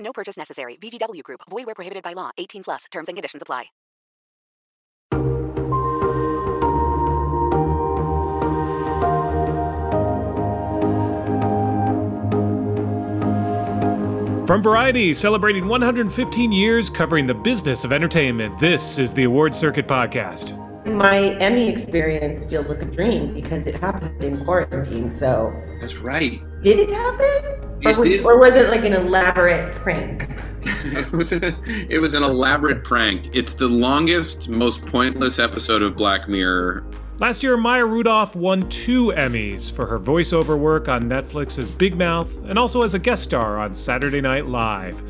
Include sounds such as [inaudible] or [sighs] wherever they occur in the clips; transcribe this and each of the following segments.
No purchase necessary. VGW Group. Void where prohibited by law. 18 plus. Terms and conditions apply. From Variety, celebrating 115 years covering the business of entertainment, this is the Award Circuit Podcast. My Emmy experience feels like a dream because it happened in quarantine. So, That's right. did it happen? It or, was, did. or was it like an elaborate prank? [laughs] it was a, it was an elaborate prank. It's the longest, most pointless episode of Black Mirror. Last year, Maya Rudolph won two Emmys for her voiceover work on Netflix's Big Mouth and also as a guest star on Saturday Night Live.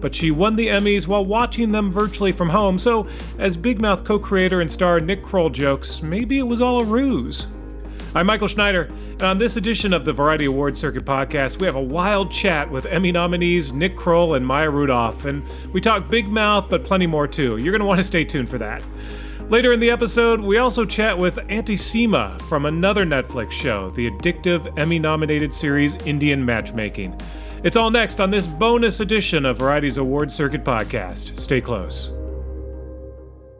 But she won the Emmys while watching them virtually from home, so as Big Mouth co creator and star Nick Kroll jokes, maybe it was all a ruse. I'm Michael Schneider, on this edition of the Variety Awards Circuit podcast, we have a wild chat with Emmy nominees Nick Kroll and Maya Rudolph, and we talk Big Mouth, but plenty more too. You're going to want to stay tuned for that. Later in the episode, we also chat with Auntie Sima from another Netflix show, the addictive Emmy nominated series Indian Matchmaking. It's all next on this bonus edition of Variety's Award Circuit podcast. Stay close.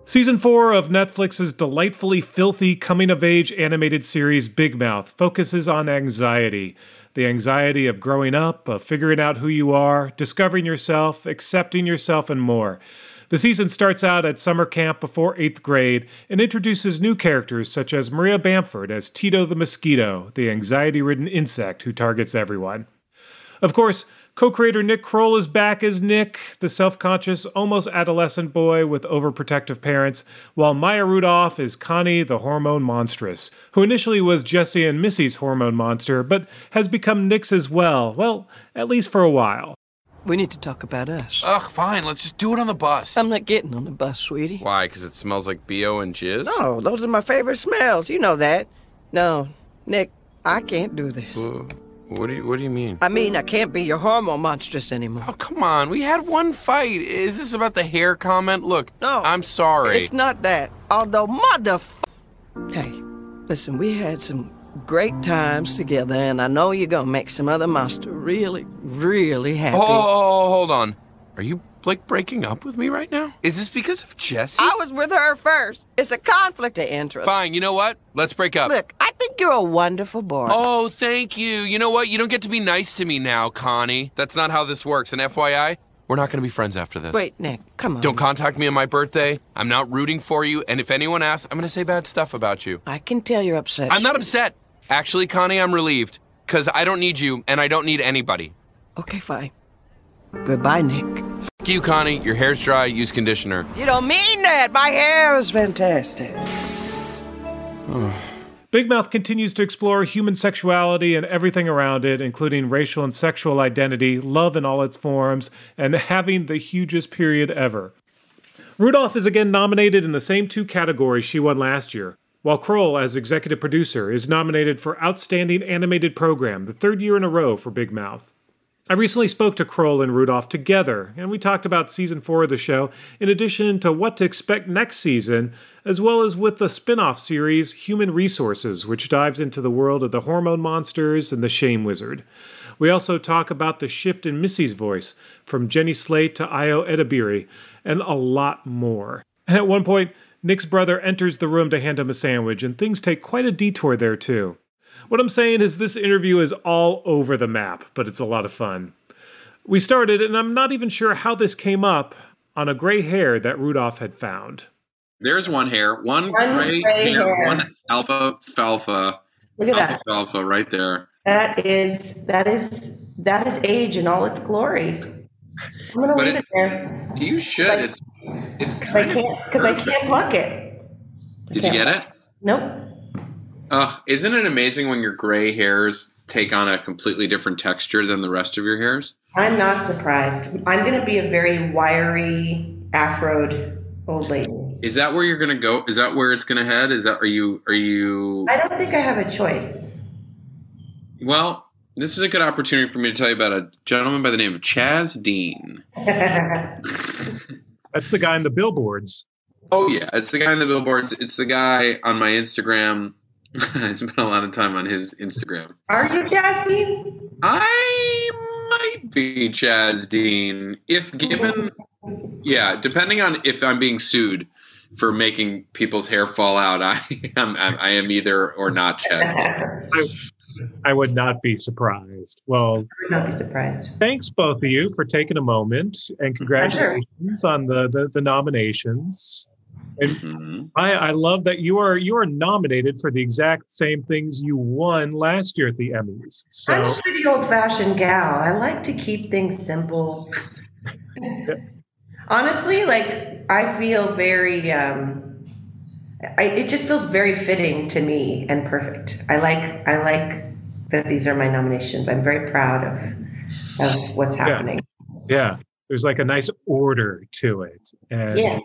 Season 4 of Netflix's delightfully filthy coming of age animated series Big Mouth focuses on anxiety. The anxiety of growing up, of figuring out who you are, discovering yourself, accepting yourself, and more. The season starts out at summer camp before 8th grade and introduces new characters such as Maria Bamford as Tito the Mosquito, the anxiety ridden insect who targets everyone. Of course, co creator Nick Kroll is back as Nick, the self conscious, almost adolescent boy with overprotective parents, while Maya Rudolph is Connie, the hormone monstress, who initially was Jesse and Missy's hormone monster, but has become Nick's as well, well, at least for a while. We need to talk about us. Ugh, fine. Let's just do it on the bus. I'm not getting on the bus, sweetie. Why? Because it smells like BO and jizz? No, those are my favorite smells. You know that. No, Nick, I can't do this. Uh, What do you What do you mean? I mean, I can't be your hormone monstress anymore. Oh, come on. We had one fight. Is this about the hair comment? Look, No, I'm sorry. It's not that. Although, motherf. Hey, listen, we had some great times together, and I know you're gonna make some other monster really, really happy. Oh, oh, oh hold on. Are you like breaking up with me right now? Is this because of Jesse? I was with her first. It's a conflict of interest. Fine. You know what? Let's break up. Look, I think you're a wonderful boy. Oh, thank you. You know what? You don't get to be nice to me now, Connie. That's not how this works. And FYI, we're not going to be friends after this. Wait, Nick, come on. Don't contact me on my birthday. I'm not rooting for you. And if anyone asks, I'm going to say bad stuff about you. I can tell you're upset. I'm not upset. Actually, Connie, I'm relieved. Because I don't need you and I don't need anybody. Okay, fine. Goodbye, Nick. Fuck you, Connie. Your hair's dry. Use conditioner. You don't mean that. My hair is fantastic. [sighs] Big Mouth continues to explore human sexuality and everything around it, including racial and sexual identity, love in all its forms, and having the hugest period ever. Rudolph is again nominated in the same two categories she won last year, while Kroll, as executive producer, is nominated for Outstanding Animated Program, the third year in a row for Big Mouth. I recently spoke to Kroll and Rudolph together, and we talked about season four of the show, in addition to what to expect next season, as well as with the spin off series Human Resources, which dives into the world of the hormone monsters and the shame wizard. We also talk about the shift in Missy's voice from Jenny Slate to Ayo Edebiri, and a lot more. And at one point, Nick's brother enters the room to hand him a sandwich, and things take quite a detour there, too. What I'm saying is, this interview is all over the map, but it's a lot of fun. We started, and I'm not even sure how this came up, on a gray hair that Rudolph had found. There's one hair, one, One gray, gray hair, hair. one alpha falfa. Look at alpha that. falfa right there. That is that is that is age in all its glory. I'm gonna But leave it- it there You should. Like- it's it's because I of can't because I can't pluck it. Did you get it? Nope. Ugh, isn't it amazing when your gray hairs take on a completely different texture than the rest of your hairs? I'm not surprised. I'm gonna be a very wiry, afroed old lady. Is that where you're gonna go? Is that where it's gonna head? Is that are you are you I don't think I have a choice. well, this is a good opportunity for me to tell you about a gentleman by the name of Chaz Dean. [laughs] That's the guy in the billboards. Oh yeah, it's the guy in the billboards. It's the guy on my Instagram. I [laughs] spent a lot of time on his Instagram. Are you Jasmine? I might be Chaz Dean if given. Yeah, depending on if I'm being sued for making people's hair fall out, [laughs] I am I am either or not Chaz Dean. I, I would not be surprised. Well, I would not be surprised. thanks both of you for taking a moment, and congratulations on the, the the nominations. And Mm-hmm. I, I love that you are you are nominated for the exact same things you won last year at the Emmys. So I'm a pretty old fashioned gal. I like to keep things simple. [laughs] Honestly, like I feel very um I, it just feels very fitting to me and perfect. I like I like that these are my nominations. I'm very proud of of what's happening. yeah, there's like a nice order to it. And Yeah.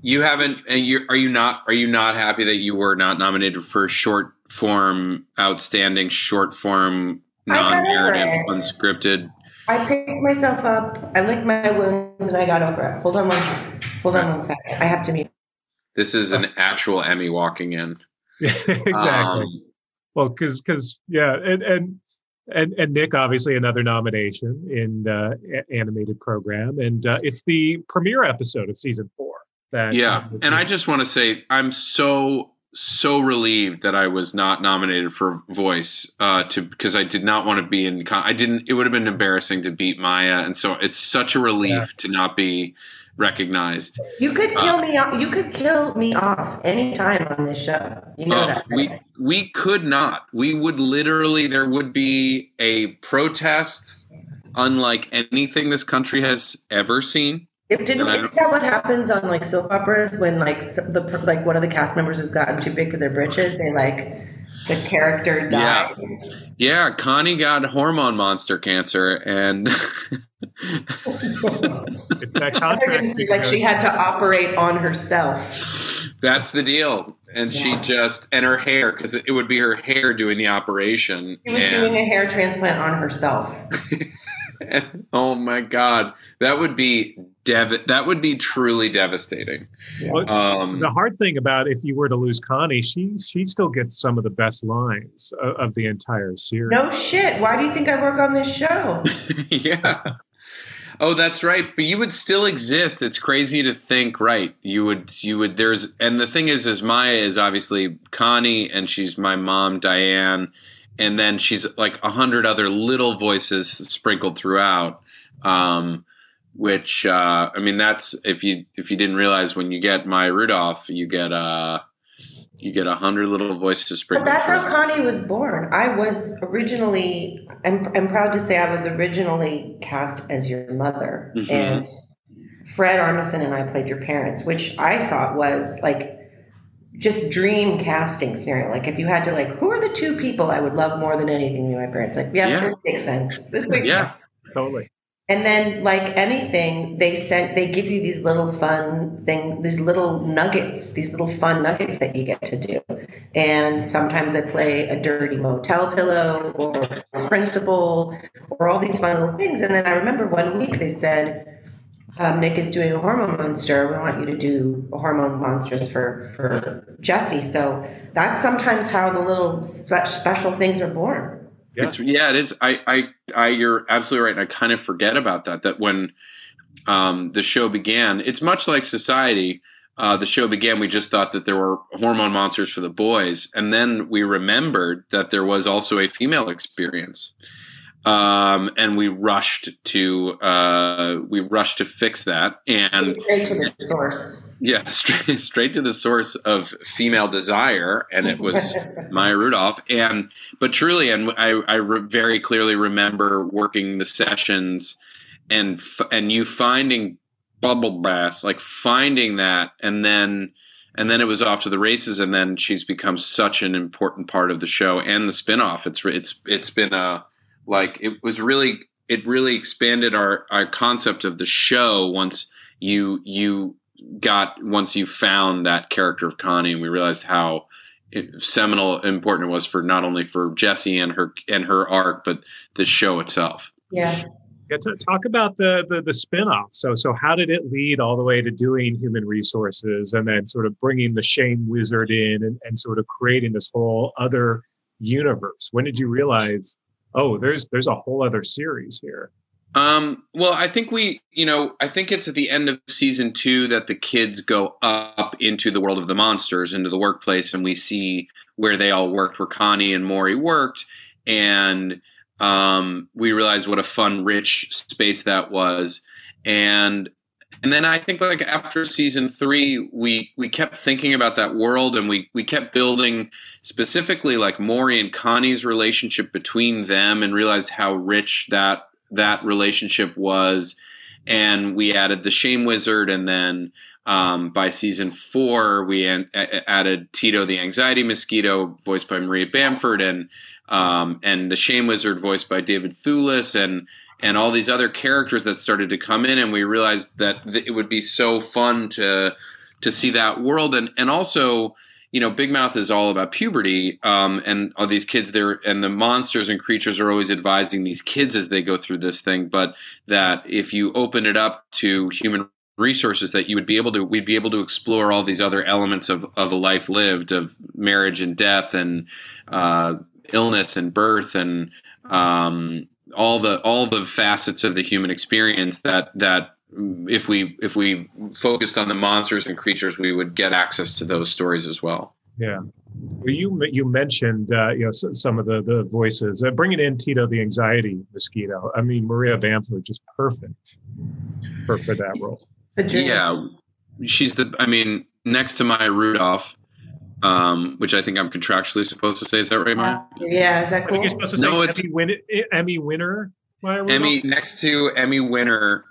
You haven't, and you are you not? Are you not happy that you were not nominated for short form, outstanding short form, I got over non-narrative, unscripted? I picked myself up. I licked my wounds and I got over it. Hold on one s- hold on one second. I have to mute. This is an actual Emmy walking in. [laughs] exactly. Um, well, because because yeah, and and and and Nick obviously another nomination in uh, animated program, and uh, it's the premiere episode of season four. That yeah, and I just want to say I'm so so relieved that I was not nominated for voice uh, to because I did not want to be in. Con- I didn't. It would have been embarrassing to beat Maya, and so it's such a relief to not be recognized. You could Uh, kill me off. You could kill me off anytime on this show. You know Uh, that. we we could not. We would literally. There would be a protest unlike anything this country has ever seen. If didn't And I isn't that what happens on like soap operas when like s- the like one of the cast members has gotten too big for their britches? They like the character Yeah. dies. Yeah, Connie got hormone monster cancer, and [laughs] that [laughs] contract like she had to operate on herself. that's the deal. And she just and her hair because it would be her hair doing the operation. She was and, doing a hair transplant on herself. and- [laughs] oh my god, that would be dev. That would be truly devastating. Well, Um, the hard thing about if you were to lose Connie, she she still gets some of the best lines of, of the entire series. No shit. Why do you think I work on this show? [laughs] yeah. Oh, that's right. But you would still exist. It's crazy to think, right? You would, you would. There's, and the thing is, is Maya is obviously Connie, and she's my mom, Diane, and then she's like a hundred other little voices sprinkled throughout. Um, which, uh, I mean, that's if you if you didn't realize when you get Maya Rudolph, you get uh, you get a hundred little voices But sprinkled. that's how. Connie was born. I was originally, I'm, I'm proud to say I was originally cast as your mother. Mhm. And Fred Armisen and I played your parents, which I thought was like just dream casting scenario. Like if you had to like, who are the two people I would love more than anything to my parents? Like, yeah, Yeah. this makes sense. This makes Yeah. sense. Totally. And then, like anything, they sent they give you these little fun things, these little nuggets, these little fun nuggets that you get to do. And sometimes I play a dirty motel pillow or principal or all these fun little things. And then I remember one week they said, um, Nick is doing a hormone monster. We want you to do a hormone monsters for for Jesse. So that's sometimes how the little spe- special things are born. Yeah. It's, yeah, it is. I, I, I, you're absolutely right. And I kind of forget about that. That when um, the show began, it's much like Society. Uh, the show began, we just thought that there were hormone monsters for the boys, and then we remembered that there was also a female experience. Um, and we rushed to uh, we rushed to fix that and straight to the source. Yeah, [laughs] straight, straight to the source of female desire, and it was [laughs] Maya Rudolph. And but truly, and I, I re- very clearly remember working the sessions, and f- and you finding bubble bath, like finding that, and then and then it was off to the races, and then she's become such an important part of the show and the spinoff. It's it's it's been a like it was really it really expanded our our concept of the show once you you got once you found that character of Connie and we realized how seminal important it was for not only for Jesse and her and her arc but the show itself. Yeah. Yeah, to talk about the, the the spinoff. So so how did it lead all the way to doing human resources and then sort of bringing the shame wizard in and, and sort of creating this whole other universe? When did you realize oh, there's there's a whole other series here. Um, well, I think we, you know, I think it's at the end of season two that the kids go up into the world of the monsters, into the workplace, and we see where they all worked, where Connie and Maury worked, and um, we realize what a fun, rich space that was, and and then I think like after season three, we we kept thinking about that world, and we we kept building specifically like Maury and Connie's relationship between them, and realized how rich that that relationship was. And we added the Shame Wizard, and then um, by season four, we an- added Tito the Anxiety Mosquito, voiced by Maria Bamford, and um, and the Shame Wizard, voiced by David Thewlis, and and all these other characters that started to come in, and we realized that th- it would be so fun to to see that world, and and also you know, Big Mouth is all about puberty, um, and all these kids there, and the monsters and creatures are always advising these kids as they go through this thing. But that if you open it up to human resources, that you would be able to, we'd be able to explore all these other elements of of a life lived, of marriage and death, and uh, illness and birth, and um, all the all the facets of the human experience that that if we if we focused on the monsters and creatures, we would get access to those stories as well. Yeah. Well, you you mentioned uh, you know some of the the voices. Uh, bringing in Tito the anxiety mosquito. I mean Maria Bamford just perfect for for that role. Yeah, she's the. I mean, next to Maya Rudolph, um, which I think I'm contractually supposed to say. Is that right, Maya? Yeah, is that cool? You're supposed to say No, Emmy, win- Emmy winner. Maya Rudolph? Emmy next to Emmy winner.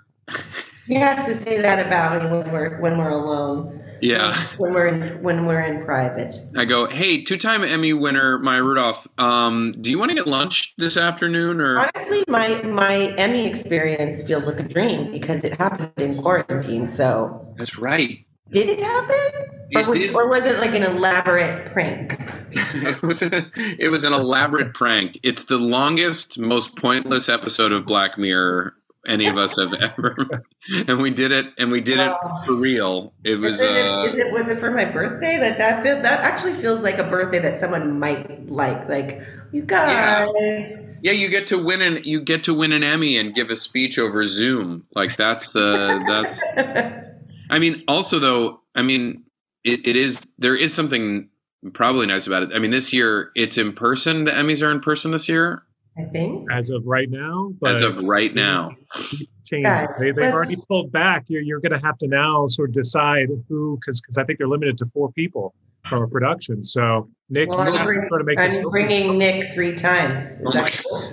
He has to say that about me when we're when we're alone. Yeah. When we're in when we're in private. I go, hey, two-time Emmy winner Maya Rudolph. Um, do you want to get lunch this afternoon, or Honestly, my my Emmy experience feels like a dream because it happened in quarantine. So that's right. Did it happen? It or, was, did. or was it like an elaborate prank? [laughs] it was a, it was an elaborate prank. It's the longest, most pointless episode of Black Mirror any of us have [laughs] ever, and we did it, and we did it for real. It was. It, Uh, it was it for my birthday? That that feel, that actually feels like a birthday that someone might like. Like you guys. Yeah, you get to win an you get to win an Emmy and give a speech over Zoom. Like that's the that's. [laughs] I mean, also though, I mean, it, it is there is something probably nice about it. I mean, this year it's in person. The Emmys are in person this year, I think. as of right now. as of right now. change. Guys, they, they've already pulled back. You're, you're going to have to now sort of decide who, because because I think they're limited to four people from a production. So Nick, Well, you're I'm, gonna bring, make I'm bringing Nick three times. Is Oh that cool?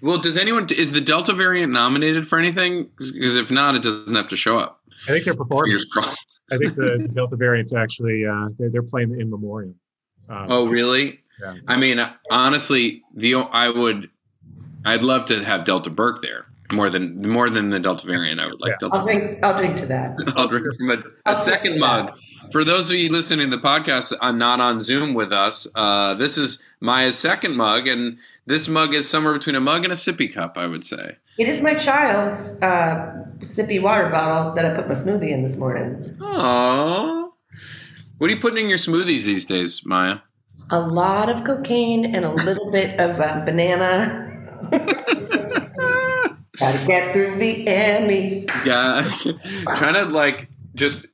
Well, does anyone is the Delta variant nominated for anything? Because if not, it doesn't have to show up. I think they're performing. Fingers crossed. I think the Delta variant's actually uh, they're, they're playing the in memoriam. Um, Oh, really? Yeah. I mean, honestly, the I would, I'd love to have Delta Burke there more than more than the Delta variant. I would like Yeah. Delta. I'll drink. I'll drink to that. [laughs] I'll drink from a, a I'll second mug. For those of you listening to the podcast, I'm not on Zoom with us, uh, this is Maya's second mug, and this mug is somewhere between a mug and a sippy cup, I would say. It is my child's uh, sippy water bottle that I put my smoothie in this morning. Aww. What are you putting in your smoothies these days, Maya? A lot of cocaine and a little bit of uh, banana. [laughs] Gotta get through the Emmys. Yeah, [laughs] trying to like just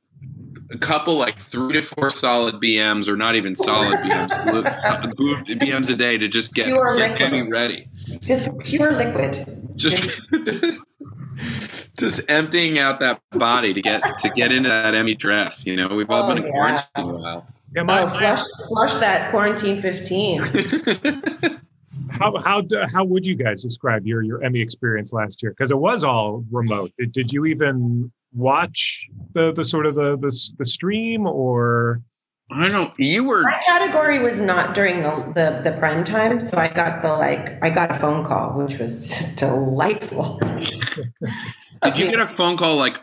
a couple like three to four solid BMs, or not even solid BMs, [laughs] lo- solid bo- BMs a day to just get get ready. Just pure liquid. Just [laughs] just emptying out that body to get to get into that Emmy dress. You know, we've all Oh, been in yeah. quarantine a while. Yeah, my, oh, flush, flush that quarantine 15. [laughs] how how how would you guys describe your your Emmy experience last year? Because it was all remote. Did, did you even watch the the sort of the the, the stream or? I don't. You were. My category was not during the, the, the prime time, so I got the like I got a phone call, which was [laughs] delightful. Did you get a phone call like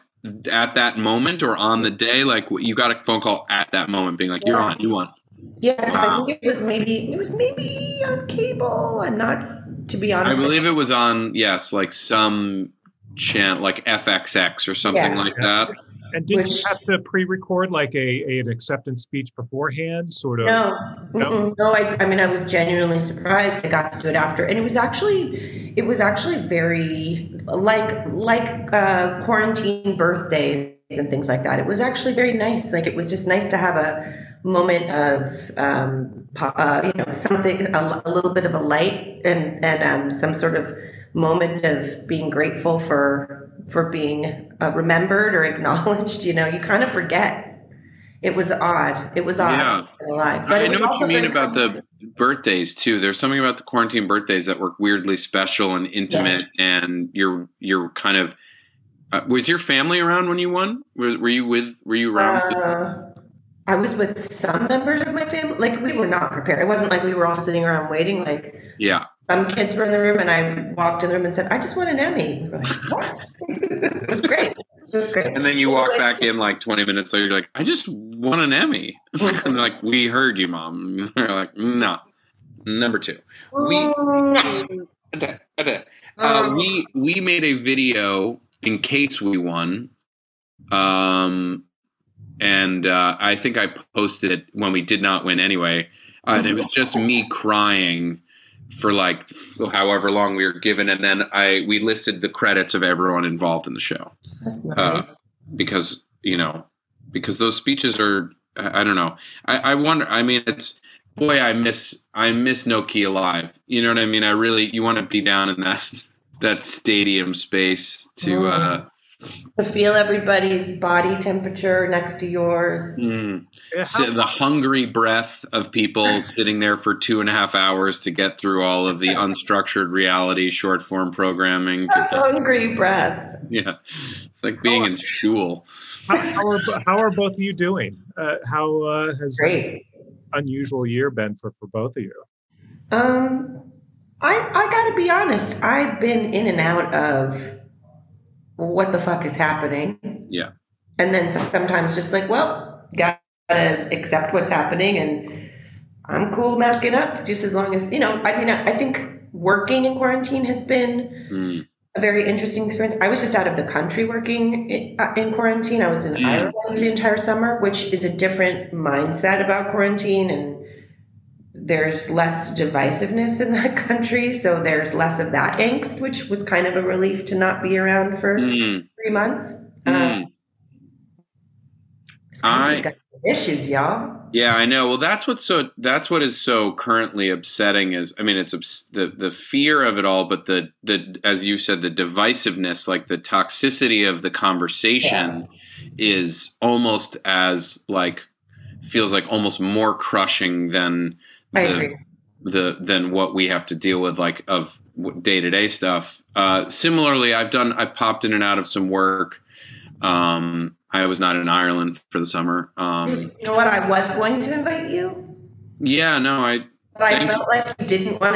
at that moment or on the day? Like you got a phone call at that moment, being like, "You're on. You won." Yeah, Wow. I think it was maybe it was maybe on cable. I'm not to be honest. I believe it was on yes, like some channel, like FXX or something Yeah. like that. And did you Which- have to pre-record like a, a an acceptance speech beforehand, sort of? No, No? no. I, I mean, I was genuinely surprised. I got to do it after, and it was actually, it was actually very like like uh, quarantine birthdays and things like that. It was actually very nice. Like it was just nice to have a moment of, um, uh, you know, something a, a little bit of a light and and um, some sort of moment of being grateful for for being uh, remembered or [laughs] acknowledged. You know, you kind of forget. It was odd. It was odd. Yeah. gonna. I know what you mean about the birthdays too. There's something about the quarantine birthdays that were weirdly special and intimate, and you're you're kind of. Uh, was your family around when you won? Were, were you with? Were you around? Uh, I was with some members of my family. Like we were not prepared. It wasn't like we were all sitting around waiting. Like yeah. Some kids were in the room, and I walked in the room and said, "I just won an Emmy." We were like, "What?" it was great. It was great. And then you walk back in like 20 minutes later, you're like, I just won an Emmy. [laughs] and they're like, we heard you, mom. [laughs] They're like, no. Number two. We uh, we we made a video in case we won. Um and uh, I think I posted it when we did not win anyway. Uh, and it was just me crying for like f- however long we were given, and then I we listed the credits of everyone involved in the show. That's nice. uh, because you know because those speeches are I I don't know. I, I wonder I mean it's boy I miss I miss Nokia Live you know what I mean? I really you want to be down in that [laughs] that stadium space to uh, to feel everybody's body temperature next to yours. mm, Yeah, si- how- the hungry breath of people [laughs] sitting there for two and a half hours to get through all of the [laughs] unstructured reality short form programming to get- Hungry breath. yeah it's like being in school how, how are how are both of you doing? Uh, how uh, has this Great. unusual year been for for both of you? Um, I I gotta be honest. I've been in and out of what the fuck is happening. yeah and then sometimes just like well gotta accept what's happening and i'm cool masking up just as long as you know i mean i, I think working in quarantine has been Mm. a very interesting experience i was just out of the country working in, uh, in quarantine i was in Mm. ireland the entire summer which is a different mindset about quarantine and there's less divisiveness in that [laughs] country so there's less of that angst which was kind of a relief to not be around for Mm. three months Mm. um, I- got issues, y'all. Yeah, I know. Well, that's what's so that's what is so currently upsetting is I mean it's the the fear of it all, but the the as you said the divisiveness, like the toxicity of the conversation is almost as like feels like almost more crushing than I the agree. the than what we have to deal with like of day to day stuff. Uh, similarly, I've done I've popped in and out of some work. Um, I was not in Ireland for the summer. Um, You know what? I was going to invite you, yeah, no, I but I felt like you didn't want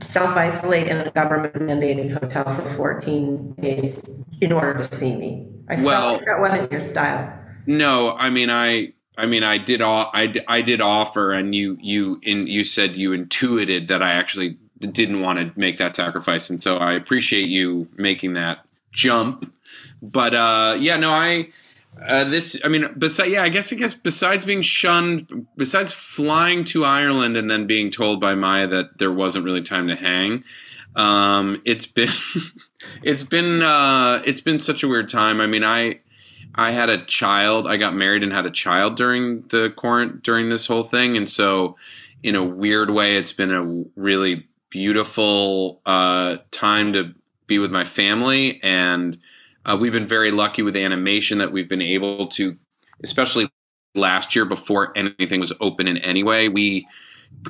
to self isolate in a government mandated hotel for 14 days in order to see me. I Well- felt like that wasn't your style. no, I mean I I mean I did all I, I did offer and you you in you said you intuited that I actually didn't want to make that sacrifice and so I appreciate you making that jump. But uh yeah, no, I uh, this, I mean, besides, yeah, I guess, I guess, besides being shunned, besides flying to Ireland and then being told by Maya that there wasn't really time to hang, um, it's been, [laughs] it's been, uh, it's been such a weird time. I mean, I, I had a child. I got married and had a child during the quarant during this whole thing, and so, in a weird way, it's been a really beautiful uh, time to be with my family, and uh, we've been very lucky with animation that we've been able to, especially last year before anything was open in any way, we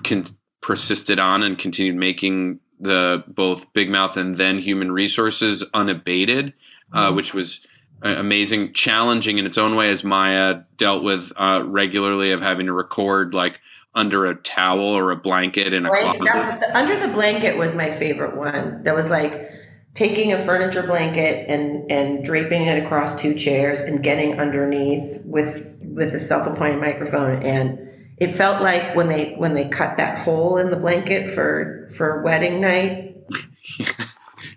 can persisted on and continued making the both Big Mouth and then Human Resources unabated, uh, which was amazing, challenging in its own way as Maya dealt with uh, regularly of having to record like under a towel or a blanket in a closet. the- under the blanket was my favorite one. That was like taking a furniture blanket and and draping it across two chairs and getting underneath with with a self-appointed microphone and it felt like when they when they cut that hole in the blanket for for wedding night [laughs]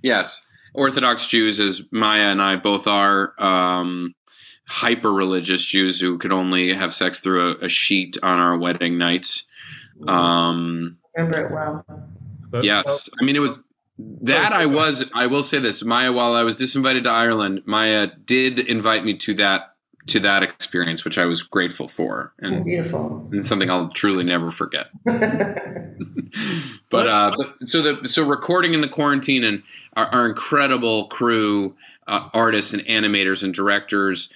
Yes, Orthodox Jews, as Maya and I both are, um, hyper religious Jews who could only have sex through a, a sheet on our wedding nights. Um, remember it well But- yes, I mean it was that I was. I will say this, Maya. While I was disinvited to Ireland, Maya did invite me to that to that experience, which I was grateful for, and, beautiful and something I'll truly never forget. [laughs] [laughs] but uh, so the so recording in the quarantine and our, our incredible crew, uh, artists and animators and directors,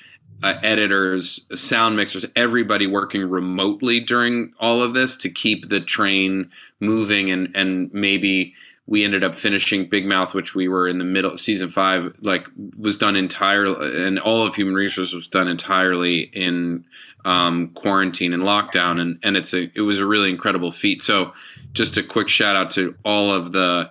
uh, editors, sound mixers, everybody working remotely during all of this to keep the train moving and and maybe we ended up finishing Big Mouth, which we were in the middle season five, like was done entirely, and all of Human Resources was done entirely in um, quarantine and lockdown, and and it's a it was a really incredible feat. So, just a quick shout out to all of the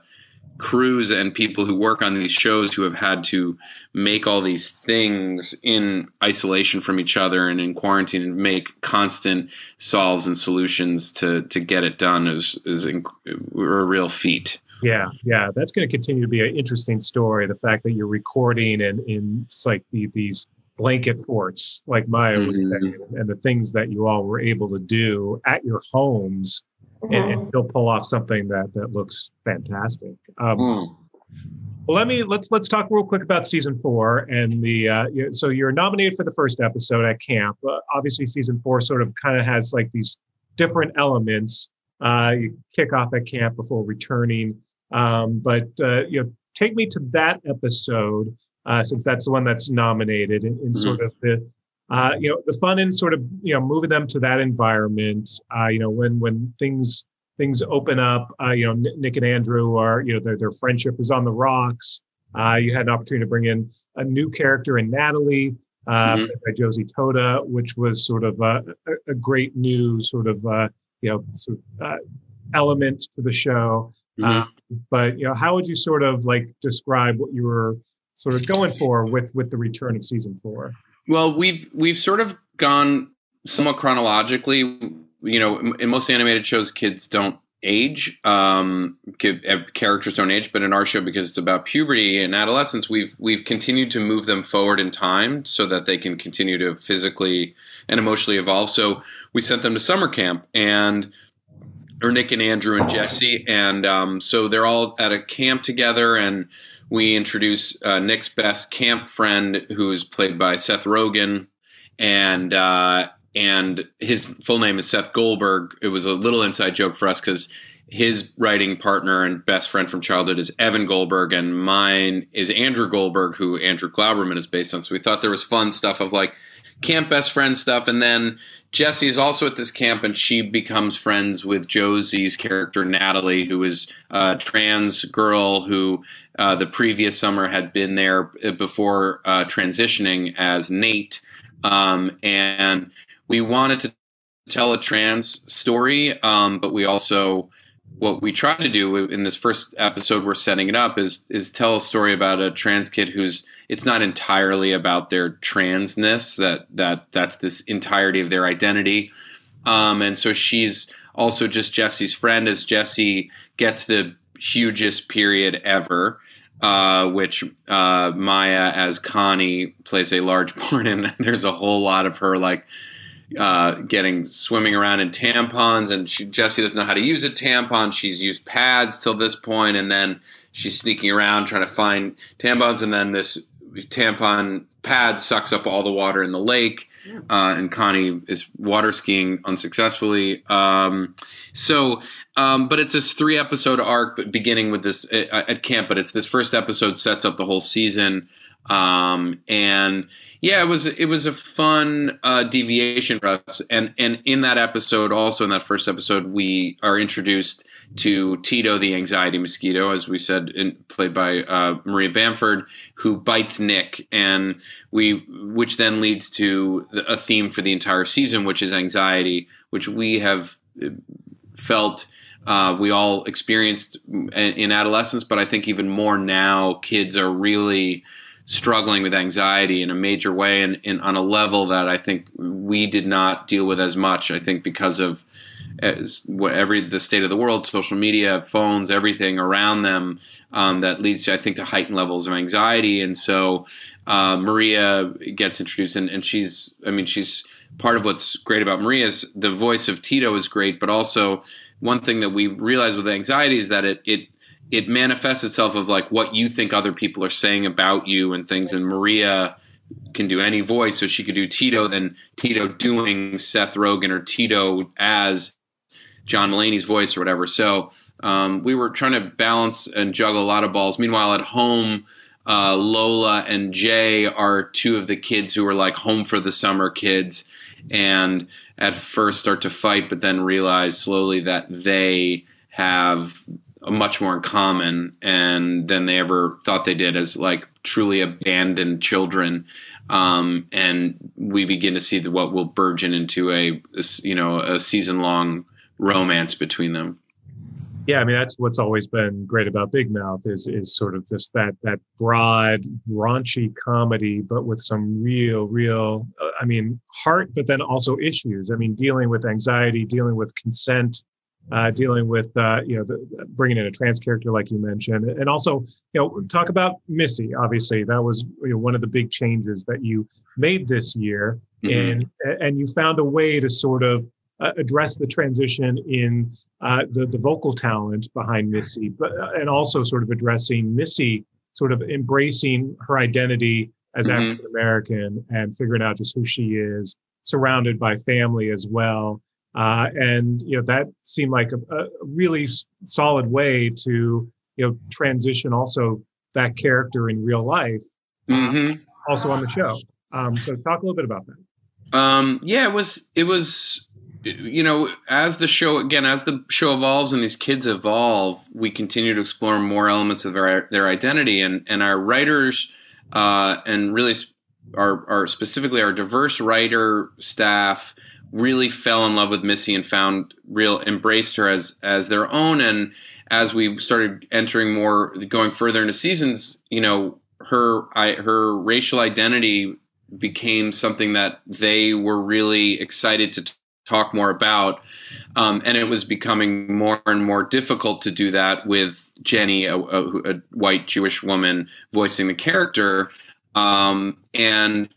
crews and people who work on these shows who have had to make all these things in isolation from each other and in quarantine and make constant solves and solutions to to get it done is is inc- a real feat. Yeah, yeah, that's going to continue to be an interesting story. The fact that you're recording and in like the, these blanket forts, like Maya was Mhm. saying, and the things that you all were able to do at your homes, and, Mm-hmm. and still pull off something that that looks fantastic. Um, Mm. well, let me let's let's talk real quick about season four and the uh, so you're nominated for the first episode at camp. Uh, obviously, season four sort of kind of has like these different elements. Uh, you kick off at camp before returning, um, but uh, you know, take me to that episode uh, since that's the one that's nominated in, in sort of the uh, you know the fun in sort of you know moving them to that environment. Uh, you know when when things things open up. Uh, you know Nick and Andrew are you know their their friendship is on the rocks. Uh, you had an opportunity to bring in a new character in Natalie. Uh, Mhm. by Josie Totah, which was sort of a, a, a great new sort of uh, you know sort of, uh, element to the show. Mhm. Uh, but you know, how would you sort of like describe what you were sort of going for with with the return of season four? Well, we've we've sort of gone somewhat chronologically. You know, in- in most animated shows, kids don't age. Um, characters don't age, but in our show, because it's about puberty and adolescence, we've we've continued to move them forward in time so that they can continue to physically and emotionally evolve. So we sent them to summer camp and or Nick and Andrew and Jesse, and um, so they're all at a camp together, and we introduce uh, Nick's best camp friend, who's played by Seth Rogen, and uh, and his full name is Seth Goldberg. It was a little inside joke for us because his writing partner and best friend from childhood is Evan Goldberg, and mine is Andrew Goldberg, who Andrew Glauberman is based on. So we thought there was fun stuff of like camp best friend stuff, and then Jessie is also at this camp, and she becomes friends with Josie's character Natalie, who is a trans girl who uh, the previous summer had been there before uh, transitioning as Nate, um, and we wanted to tell a trans story, um, but we also what we try to do in this first episode we're setting it up is is tell a story about a trans kid who's it's not entirely about their transness that that that's this entirety of their identity. Um, and so she's also just jesse's friend as jesse gets the hugest period ever uh, which uh, maya as connie plays a large [laughs] part in. There's a whole lot of her like uh, getting swimming around in tampons, and she, Jesse doesn't know how to use a tampon. She's used pads till this point, and then she's sneaking around trying to find tampons, and then this tampon pad sucks up all the water in the lake, uh, and Connie is water skiing unsuccessfully. Um, so, um, but it's this three episode arc, but beginning with this uh, at camp. But it's this first episode sets up the whole season, um, and yeah, it was it was a fun uh, deviation for us. And and in that episode, also in that first episode, we are introduced to Tito the anxiety mosquito, as we said, in, played by uh, Maria Bamford, who bites Nick, and we, which then leads to a theme for the entire season, which is anxiety, which we have uh, felt. Uh, we all experienced in adolescence, but I think even more now, kids are really struggling with anxiety in a major way and, and, on a level that I think we did not deal with as much. I think because of what every the state of the world, social media, phones, everything around them um, that leads to I think to heightened levels of anxiety. And so uh, Maria gets introduced, and, and she's I mean she's part of what's great about Maria is the voice of Tito is great, but also one thing that we realize with anxiety is that it it it manifests itself of like what you think other people are saying about you and things. And Maria can do any voice, so she could do Tito, then Tito doing Seth Rogen or Tito as John Mulaney's voice or whatever. So um, we were trying to balance and juggle a lot of balls. Meanwhile, at home, uh, Lola and Jay are two of the kids who are like home for the summer kids, and at first start to fight, but then realize slowly that they have much more in common and than they ever thought they did as like truly abandoned children. Um, and we begin to see the, what will burgeon into a, a you know a season long romance between them. Yeah i mean that's what's always been great about big mouth is is sort of this that that broad raunchy comedy but with some real real uh, i mean heart but then also issues. I mean dealing with anxiety dealing with consent uh, dealing with uh, you know the, bringing in a trans character like you mentioned, and also you know talk about Missy. Obviously, that was you know, one of the big changes that you made this year, mm-hmm. and and you found a way to sort of uh, address the transition in uh, the the vocal talent behind Missy, but uh, and also sort of addressing Missy, sort of embracing her identity as mm-hmm. African American and figuring out just who she is, surrounded by family as well. Uh, and you know that seemed like a, a, really solid way to you know transition also that character in real life, uh, mm-hmm. also on the show. Um, so talk a little bit about that. Um, yeah, it was it was you know as the show again as the show evolves and these kids evolve, we continue to explore more elements of their their identity and and our writers uh, and really our, our specifically our diverse writer staff really fell in love with Missy and found real embraced her as as their own. And as we started entering more, going further into seasons, you know, her I, her racial identity became something that they were really excited to t- talk more about. Um, and it was becoming more and more difficult to do that with Jenny, a, a, a white Jewish woman, voicing the character. Um, and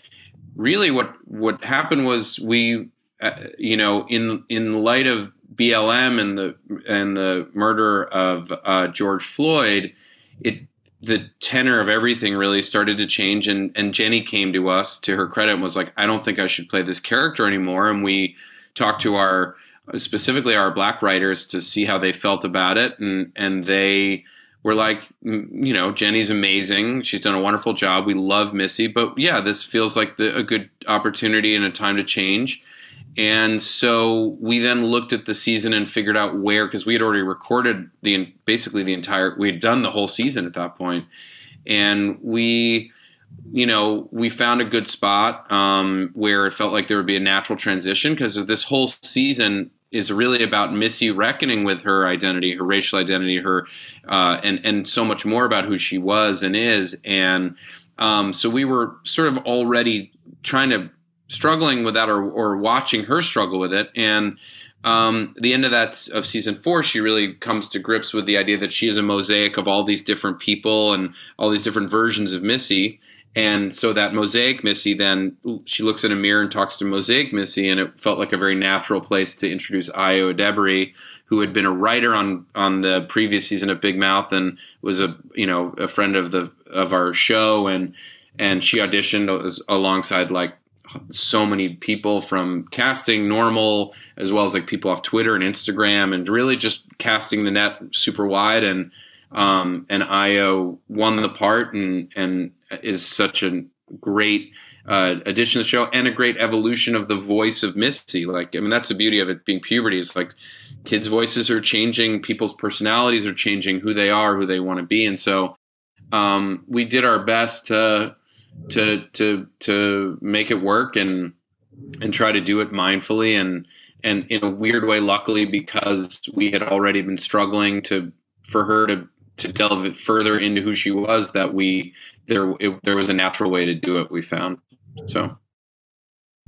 really, what what happened was we uh, you know, in in light of BLM and the and the murder of uh, George Floyd, it the tenor of everything really started to change. And and Jenny came to us to her credit and was like, I don't think I should play this character anymore. And we talked to our specifically our black writers to see how they felt about it, and and they were like, you know, Jenny's amazing. She's done a wonderful job. We love Missy, but yeah, this feels like the, a good opportunity and a time to change. And so we then looked at the season and figured out where, because we had already recorded the basically the entire, we had done the whole season at that point, and we, you know, we found a good spot um, where it felt like there would be a natural transition because this whole season is really about Missy reckoning with her identity, her racial identity, her, uh, and and so much more about who she was and is, and um, so we were sort of already trying to struggling with that or, or watching her struggle with it. And um, the end of that of season four, she really comes to grips with the idea that she is a mosaic of all these different people and all these different versions of Missy. And so that mosaic Missy, then she looks in a mirror and talks to mosaic Missy, and it felt like a very natural place to introduce Ayo Edebiri, who had been a writer on on the previous season of Big Mouth and was a you know a friend of the of our show and and she auditioned alongside like so many people from casting normal as well as like people off Twitter and Instagram and really just casting the net super wide and um, and Ayo won the part and and is such a great uh, addition to the show and a great evolution of the voice of Missy. Like I mean that's the beauty of it being puberty is like kids' voices are changing, people's personalities are changing, who they are, who they want to be, and so um, we did our best to to to to make it work and and try to do it mindfully and and in a weird way luckily because we had already been struggling to for her to to delve further into who she was that we there it, there was a natural way to do it we found. So.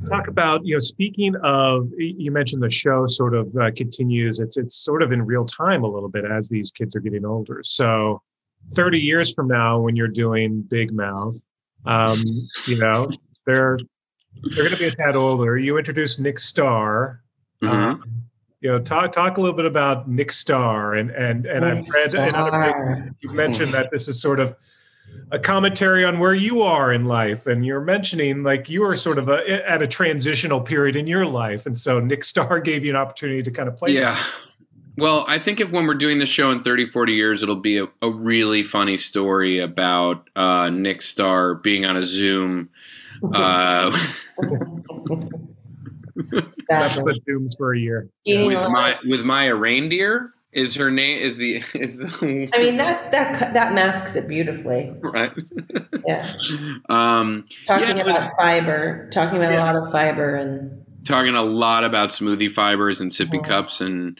Talk about you know speaking of you mentioned the show sort of uh, continues. It's it's sort of in real time a little bit as these kids are getting older. So 30 years from now when you're doing big mouth um, you know, they're they're going to be a tad older. You introduced Nick Starr. Mm-hmm. Um, you know, talk talk a little bit about Nick Starr, and and and Nick I've read Starr. in other places you've mentioned that this is sort of a commentary on where you are in life, and you're mentioning like you are sort of a, at a transitional period in your life, and so Nick Starr gave you an opportunity to kind of play. Yeah. That. Well, I think if when we're doing the show in 30, 40 years, it'll be a, a really funny story about uh, Nick Starr being on a Zoom. Uh, [laughs] That's what Zooms for a year. With my with Maya Reindeer is her name is the is the I mean that that that masks it beautifully. Right. Yeah. [laughs] Um talking yeah, about was, fiber, talking about yeah. a lot of fiber and talking a lot about smoothie fibers and sippy mm-hmm. cups and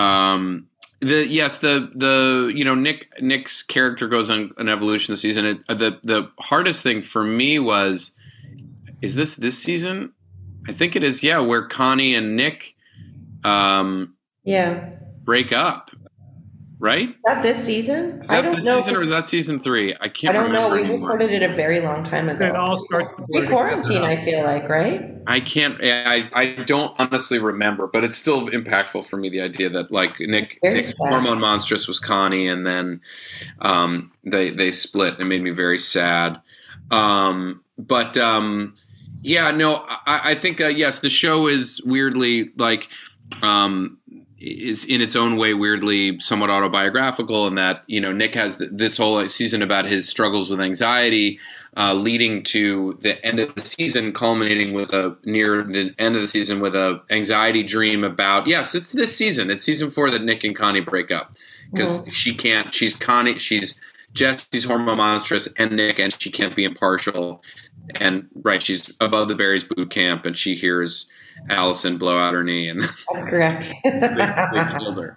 um, the yes, the the you know Nick Nick's character goes on an evolution this season. It, uh, the the hardest thing for me was, is this this season? I think it is. Yeah, where Connie and Nick, um, yeah, break up right? That this season? Is that I don't this know season or is that season three? I can't. Remember. I don't know. We anymore. recorded it a very long time ago. It all starts pre quarantine. I feel like right. I can't. I I don't honestly remember, but it's still impactful for me. The idea that like Nick very Nick's sad. hormone monstress was Connie, and then um, they they split. It made me very sad. Um, but um, yeah, no, I, I think uh, yes, the show is weirdly like um, is in its own way weirdly somewhat autobiographical in that you know Nick has this whole season about his struggles with anxiety, uh, leading to the end of the season, culminating with a near the end of the season with a anxiety dream about yes, it's this season, it's season four that Nick and Connie break up because mm-hmm. she can't. She's Connie. She's Jessi's hormone monstress and Nick, and she can't be impartial. And right, she's above the Barry's boot camp, and she hears Allison blow out her knee, and that's correct. [laughs] they, they killed her.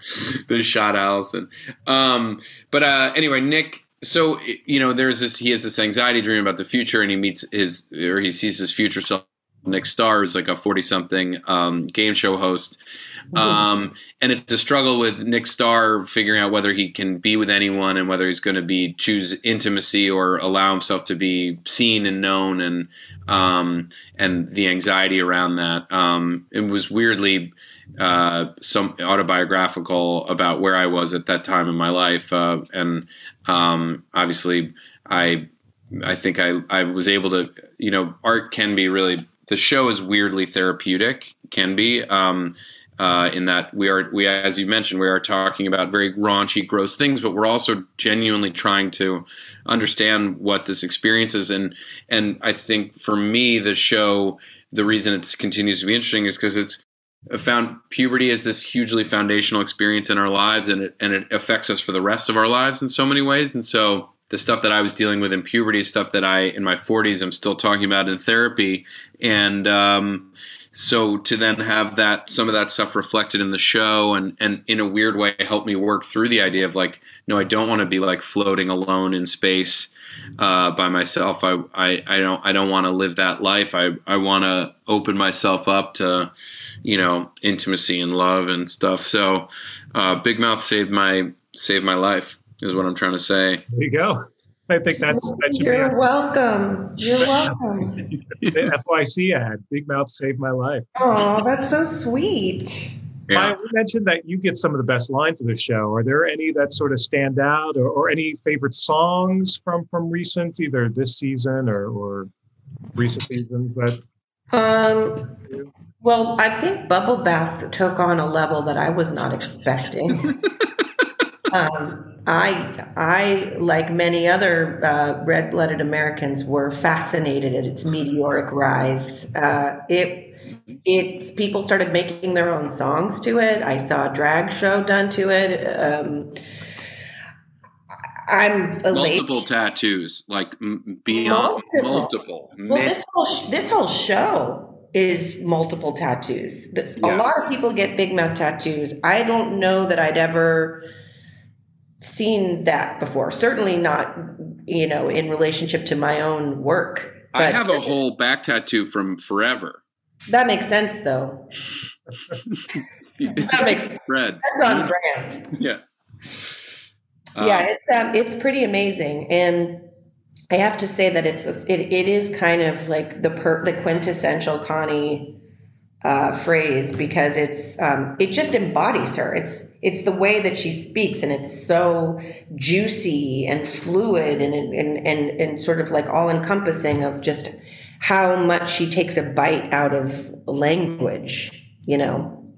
They shot Allison. Um, but uh, anyway, Nick. So you know, there's this. He has this anxiety dream about the future, and he meets his or he sees his future self. Nick Starr is like a forty-something um, game show host, um, and it's a struggle with Nick Starr figuring out whether he can be with anyone and whether he's going to be choose intimacy or allow himself to be seen and known and um, and the anxiety around that. Um, it was weirdly uh, some autobiographical about where I was at that time in my life, uh, and um, obviously I I think I I was able to you know art can be really the show is weirdly therapeutic can be um, uh, in that we are we as you mentioned we are talking about very raunchy gross things but we're also genuinely trying to understand what this experience is. And and i think for me the show the reason it continues to be interesting is because it's found puberty is this hugely foundational experience in our lives and it and it affects us for the rest of our lives in so many ways. And so the stuff that I was dealing with in puberty, stuff that I in my 40s I'm still talking about in therapy, and um, so to then have that some of that stuff reflected in the show and and in a weird way help me work through the idea of like no i don't want to be like floating alone in space uh, by myself. I, I i don't i don't want to live that life. I i want to open myself up to you know intimacy and love and stuff. So uh, big mouth saved my saved my life is what i'm trying to say. There you go I think that's that You're be welcome. You're [laughs] welcome. the FYC ad. Big Mouth saved my life. Oh, that's so sweet. Yeah. Maya, we mentioned that you get some of the best lines of the show. Are there any that sort of stand out, or, or any favorite songs from from recent, either this season or, or recent seasons that? Um, well, I think Bubble Bath took on a level that I was not expecting. [laughs] um, I, I, like many other uh, red-blooded Americans, were fascinated at its meteoric rise. Uh, it, it, people started making their own songs to it. I saw a drag show done to it. Um, I'm elated. multiple tattoos, like beyond Multiple. multiple. Well, this whole sh- this whole show is multiple tattoos. Th- A Yes. lot of people get big mouth tattoos. I don't know that I'd ever seen that before. Certainly not, you know, in relationship to my own work. I have a whole back tattoo from forever. that makes sense, though. [laughs] That makes Red. that's on brand. Yeah. yeah, Um, it's um, it's pretty amazing, and I have to say that it's it, it is kind of like the per, the quintessential Connie uh, phrase because it's um, it just embodies her. It's it's the way that she speaks, and it's so juicy and fluid, and and and and sort of like all encompassing of just how much she takes a bite out of language. You know,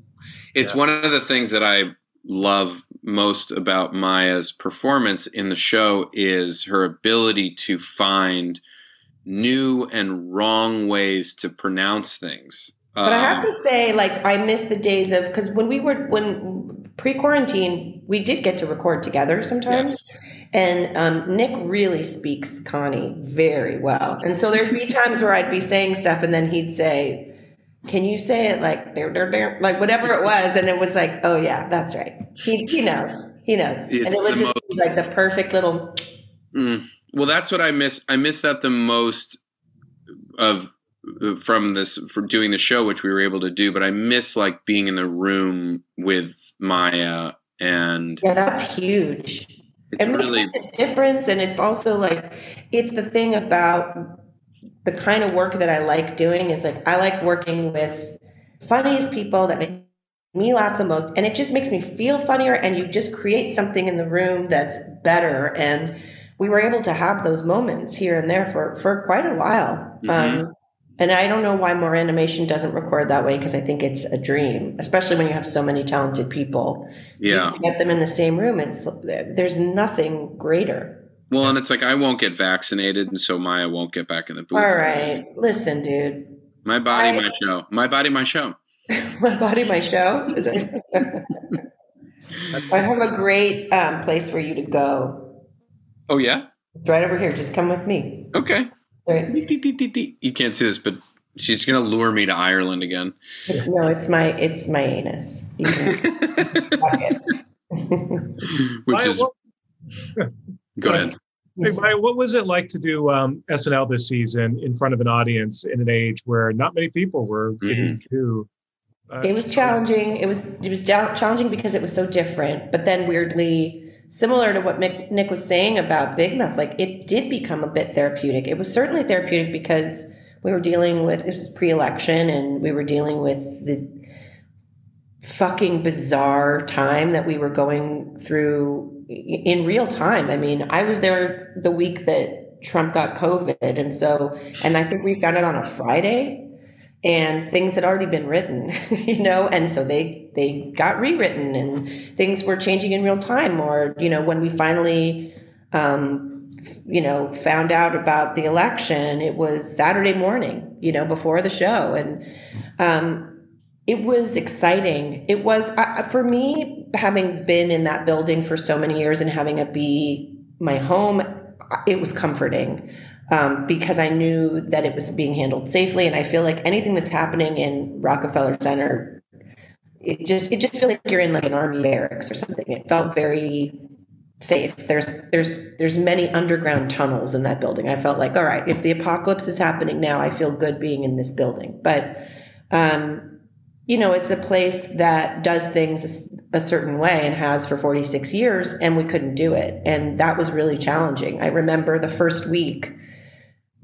It's one of the things that I love most about Maya's performance in the show is her ability to find new and wrong ways to pronounce things. But I have Um, to say, like, I miss the days of because when we were when pre-quarantine, we did get to record together sometimes, and um, Nick really speaks Connie very well, and so there'd be times where I'd be saying stuff, and then he'd say, "Can you say it like there, there, there, like whatever it was?" And it was like, "Oh yeah, that's right." He he knows, he knows, and it the just like the perfect little. Mm. Well, that's what I miss. I miss that the most of from this from doing the show, which we were able to do. But I miss like being in the room with Maya, and Yeah, that's huge. it's it really a difference and it's also like it's the thing about the kind of work that i like doing is like i like working with funniest people that make me laugh the most and it just makes me feel funnier and you just create something in the room that's better and we were able to have those moments here and there for for quite a while Mhm. um, and i don't know why more animation doesn't record that way because i think it's a dream especially when you have so many talented people yeah. you get them in the same room it's there's nothing greater Well, and it's like I won't get vaccinated, and so Maya won't get back in the booth. all right listen dude My body, I- my show. My body, my show. [laughs] my body my show is it i have a great um, place for you to go Oh yeah. it's right over here just come with me Okay. Right You can't see this, but she's gonna lure me to Ireland again. [laughs] no it's my it's my anus you can fuck it. [laughs] Which is [laughs] go ahead. say, Maya, what was it like to do um, SNL this season in front of an audience in an age where not many people were getting to? Uh, it was challenging. It was it was challenging because it was so different, but then weirdly similar to what Nick was saying about Big Mouth. Like it did become a bit therapeutic. It was certainly therapeutic because we were dealing with this was pre-election, and we were dealing with the fucking bizarre time that we were going through in real time. I mean, I was there the week that Trump got COVID, and so and I think we found it on a Friday and things had already been written [laughs] you know and so they they got rewritten and things were changing in real time or you know when we finally um you know found out about the election it was saturday morning you know before the show. And um it was exciting. It was I, for me having been in that building for so many years and having it be my home it was comforting um, because I knew that it was being handled safely. And I feel like anything that's happening in Rockefeller Center, it just it just feels like you're in like an army barracks or something. It felt very safe. There's there's there's many underground tunnels in that building. I felt like all right, if the apocalypse is happening now, I feel good being in this building. But um, you know, it's a place that does things a certain way and has for 46 years, and we couldn't do it. And that was really challenging. I remember the first week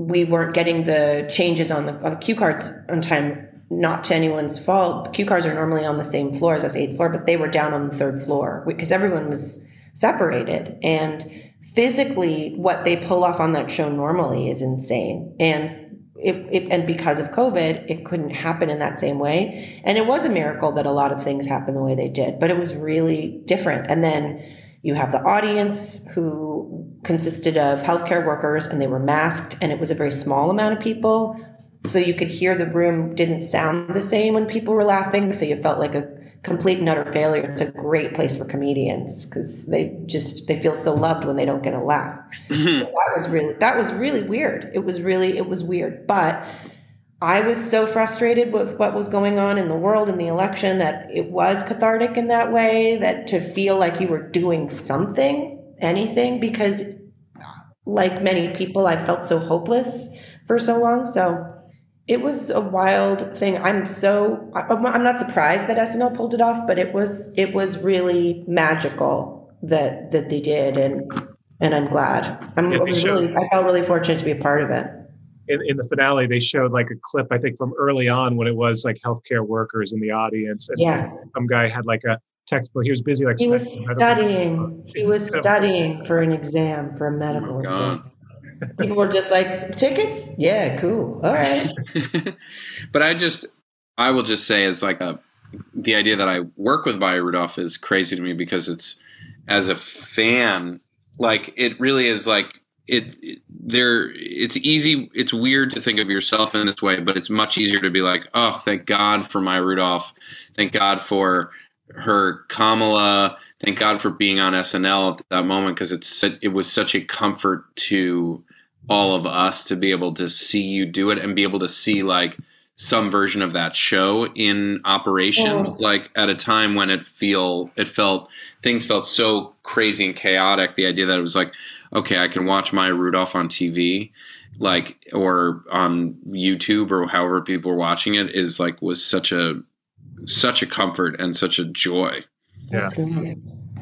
we weren't getting the changes on the, on the cue cards on time not to anyone's fault. Cue cards are normally on the same floor as us, eighth floor, but they were down on the third floor because everyone was separated. And physically, what they pull off on that show normally is insane. And it, it, and because of COVID, it couldn't happen in that same way. And it was a miracle that a lot of things happened the way they did, but it was really different. And then you have the audience who consisted of healthcare workers and they were masked, and it was a very small amount of people. So you could hear the room didn't sound the same when people were laughing. So you felt like a complete and utter failure. It's a great place for comedians because they just they feel so loved when they don't get a laugh. [laughs] so that was really that was really weird. It was really it was weird, but I was so frustrated with what was going on in the world in the election that it was cathartic in that way that to feel like you were doing something, anything, because like many people, I felt so hopeless for so long. So it was a wild thing. I'm so I'm not surprised that SNL pulled it off, but it was it was really magical that that they did, and and I'm glad. I'm Yeah, I they was showed- really I felt really fortunate to be a part of it. In, in the finale, they showed like a clip, I think, from early on when it was like healthcare workers in the audience. And Yeah. some guy had like a textbook. He was busy like He was studying medical- studying. He was studying for an exam, for a medical oh exam. People were just like, tickets? Yeah, cool. All right. [laughs] but I just, I will just say, as like a, the idea that I work with Maya Rudolph is crazy to me because it's, as a fan, like it really is like it, it there. It's easy. It's weird to think of yourself in this way, but it's much easier to be like, oh, thank God for Maya Rudolph. Thank God for her Kamala. Thank God for being on SNL at that moment because it's it was such a comfort to all of us to be able to see you do it and be able to see like some version of that show in operation Oh. like at a time when it feel it felt things felt so crazy and chaotic the idea that it was like okay i can watch maya rudolph on tv like or on youtube or however people are watching it is like was such a such a comfort and such a joy Yeah.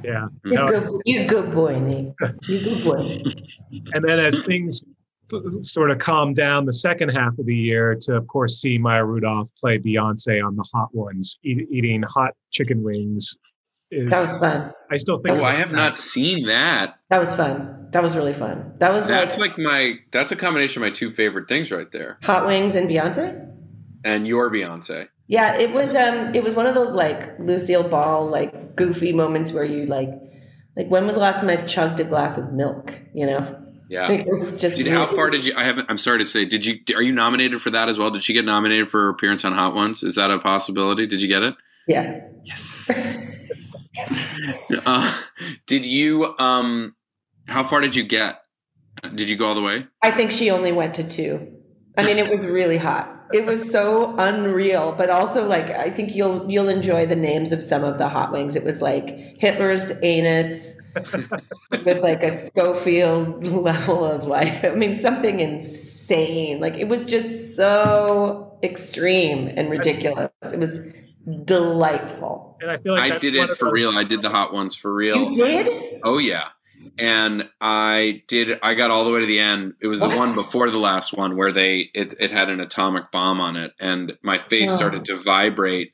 Yeah. You No, good, you good boy, Nate. You good boy. [laughs] and then as things sort of calmed down the second half of the year to of course see Maya Rudolph play Beyonce on the Hot Ones eat, eating hot chicken wings is That was fun. I still think oh i have not seen that That was fun. That was really fun. That was that's like like my that's a combination of my two favorite things right there hot wings and Beyonce. and your beyonce Yeah, it was um it was one of those like Lucille Ball like goofy moments where you like like when was the last time I've chugged a glass of milk, you know? Yeah. Like, [laughs] it was just Did, how far did you? I haven't. I'm sorry to say. Did you? Are you nominated for that as well? Did she get nominated for her appearance on Hot Ones? Is that a possibility? Did you get it? Yeah. Yes. [laughs] uh, did you? Um, how far did you get? Did you go all the way? I think she only went to two. I mean, it was really hot. It was so unreal, but also like I think you'll you'll enjoy the names of some of the hot wings. It was like Hitler's anus [laughs] with like a Scoville level of like I mean something insane. Like it was just so extreme and ridiculous. It was delightful. And I feel like I did it for real. I did the Hot Ones for real. You did? Oh yeah. And I did I got all the way to the end. It was the one before the last one where they it, it had an atomic bomb on it and my face Oh. started to vibrate.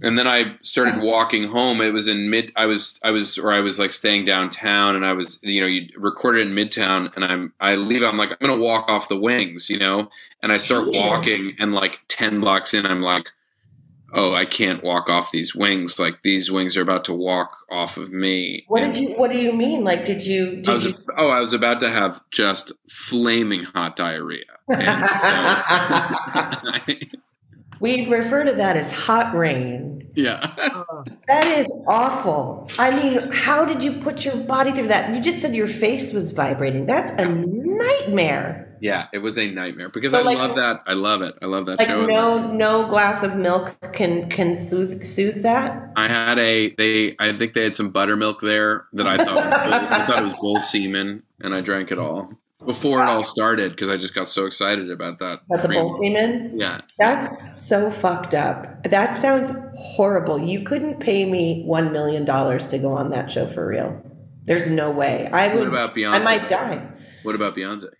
And then I started oh. walking home. It was in mid I was I was or I was like staying downtown and I was you know, you recorded in midtown and I'm I leave I'm like I'm going to walk off the wings, you know? And I start walking and like 10 blocks in I'm like oh, I can't walk off these wings. Like these wings are about to walk off of me. What And did you what do you mean? Like did you I was you oh, I was about to have just flaming hot diarrhea. [laughs] And, [laughs] We refer to that as hot rain. yeah. [laughs] That is awful. I mean, how did you put your body through that? You just said your face was vibrating. That's a nightmare. Yeah, it was a nightmare because So, I like- love that. I love it. I love that Like show. no no glass of milk can can soothe soothe that. I had a they. I think they had some buttermilk there that I thought was bull, I thought it was bull semen, and I drank it all before it all started because I just got so excited about that. About the bull semen? Yeah, That's so fucked up. That sounds horrible. You couldn't pay me one million dollars to go on that show for real. There's no way. I What would. about Beyonce? I might die. What about Beyonce?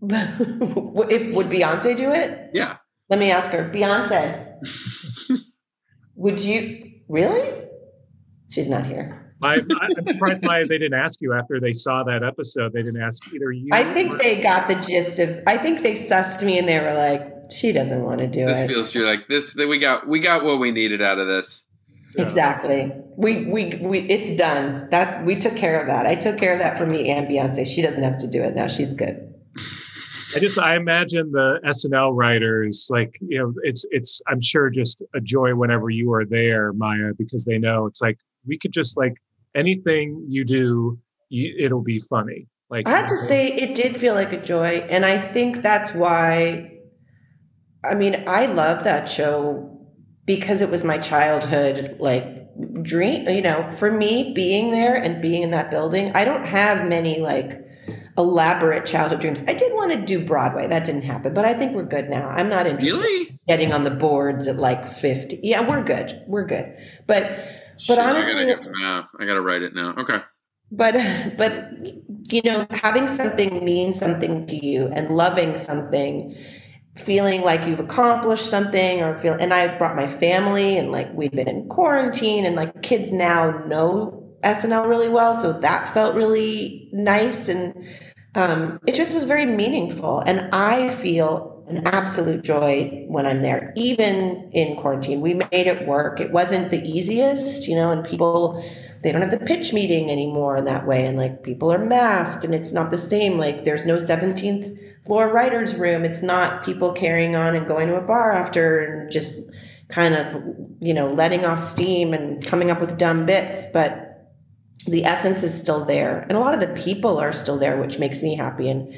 [laughs] if would Beyonce do it? Yeah, Let me ask her, Beyonce. [laughs] would you really? She's not here. I, I'm surprised why they didn't ask you after they saw that episode. They didn't ask either you. I think or- they got the gist of. I think they sussed me, and they were like, "She doesn't want to do This it." This feels you're like this. That we got we got what we needed out of this. Exactly. We we we. It's done. That we took care of that. I took care of that for me and Beyonce. She doesn't have to do it now. She's good. [laughs] I just I imagine the SNL writers like you know it's it's I'm sure just a joy whenever you are there, Maya, because they know it's like we could just like anything you do, you, it'll be funny. Like I have to say, it did feel like a joy, and I think that's why. I mean, I love that show because it was my childhood like dream. You know, for me, being there and being in that building, I don't have many like elaborate childhood dreams. I did want to do Broadway, that didn't happen, but I think we're good now. I'm not interested Really? in getting on the boards at like fifty. Yeah, we're good. We're good, but but Shit, honestly, I gotta, yeah, I gotta write it now. Okay. but but you know having something mean something to you and loving something feeling like you've accomplished something or feel and i brought my family and like we've been in quarantine and like kids now know snl really well so that felt really nice and um, it just was very meaningful and i feel an absolute joy when i'm there even in quarantine. We made it work. It wasn't the easiest you know and people they don't have the pitch meeting anymore in that way and like people are masked and it's not the same. Like there's no 17th floor writers room. It's not people carrying on and going to a bar after and just kind of you know letting off steam and coming up with dumb bits but the essence is still there and a lot of the people are still there which makes me happy and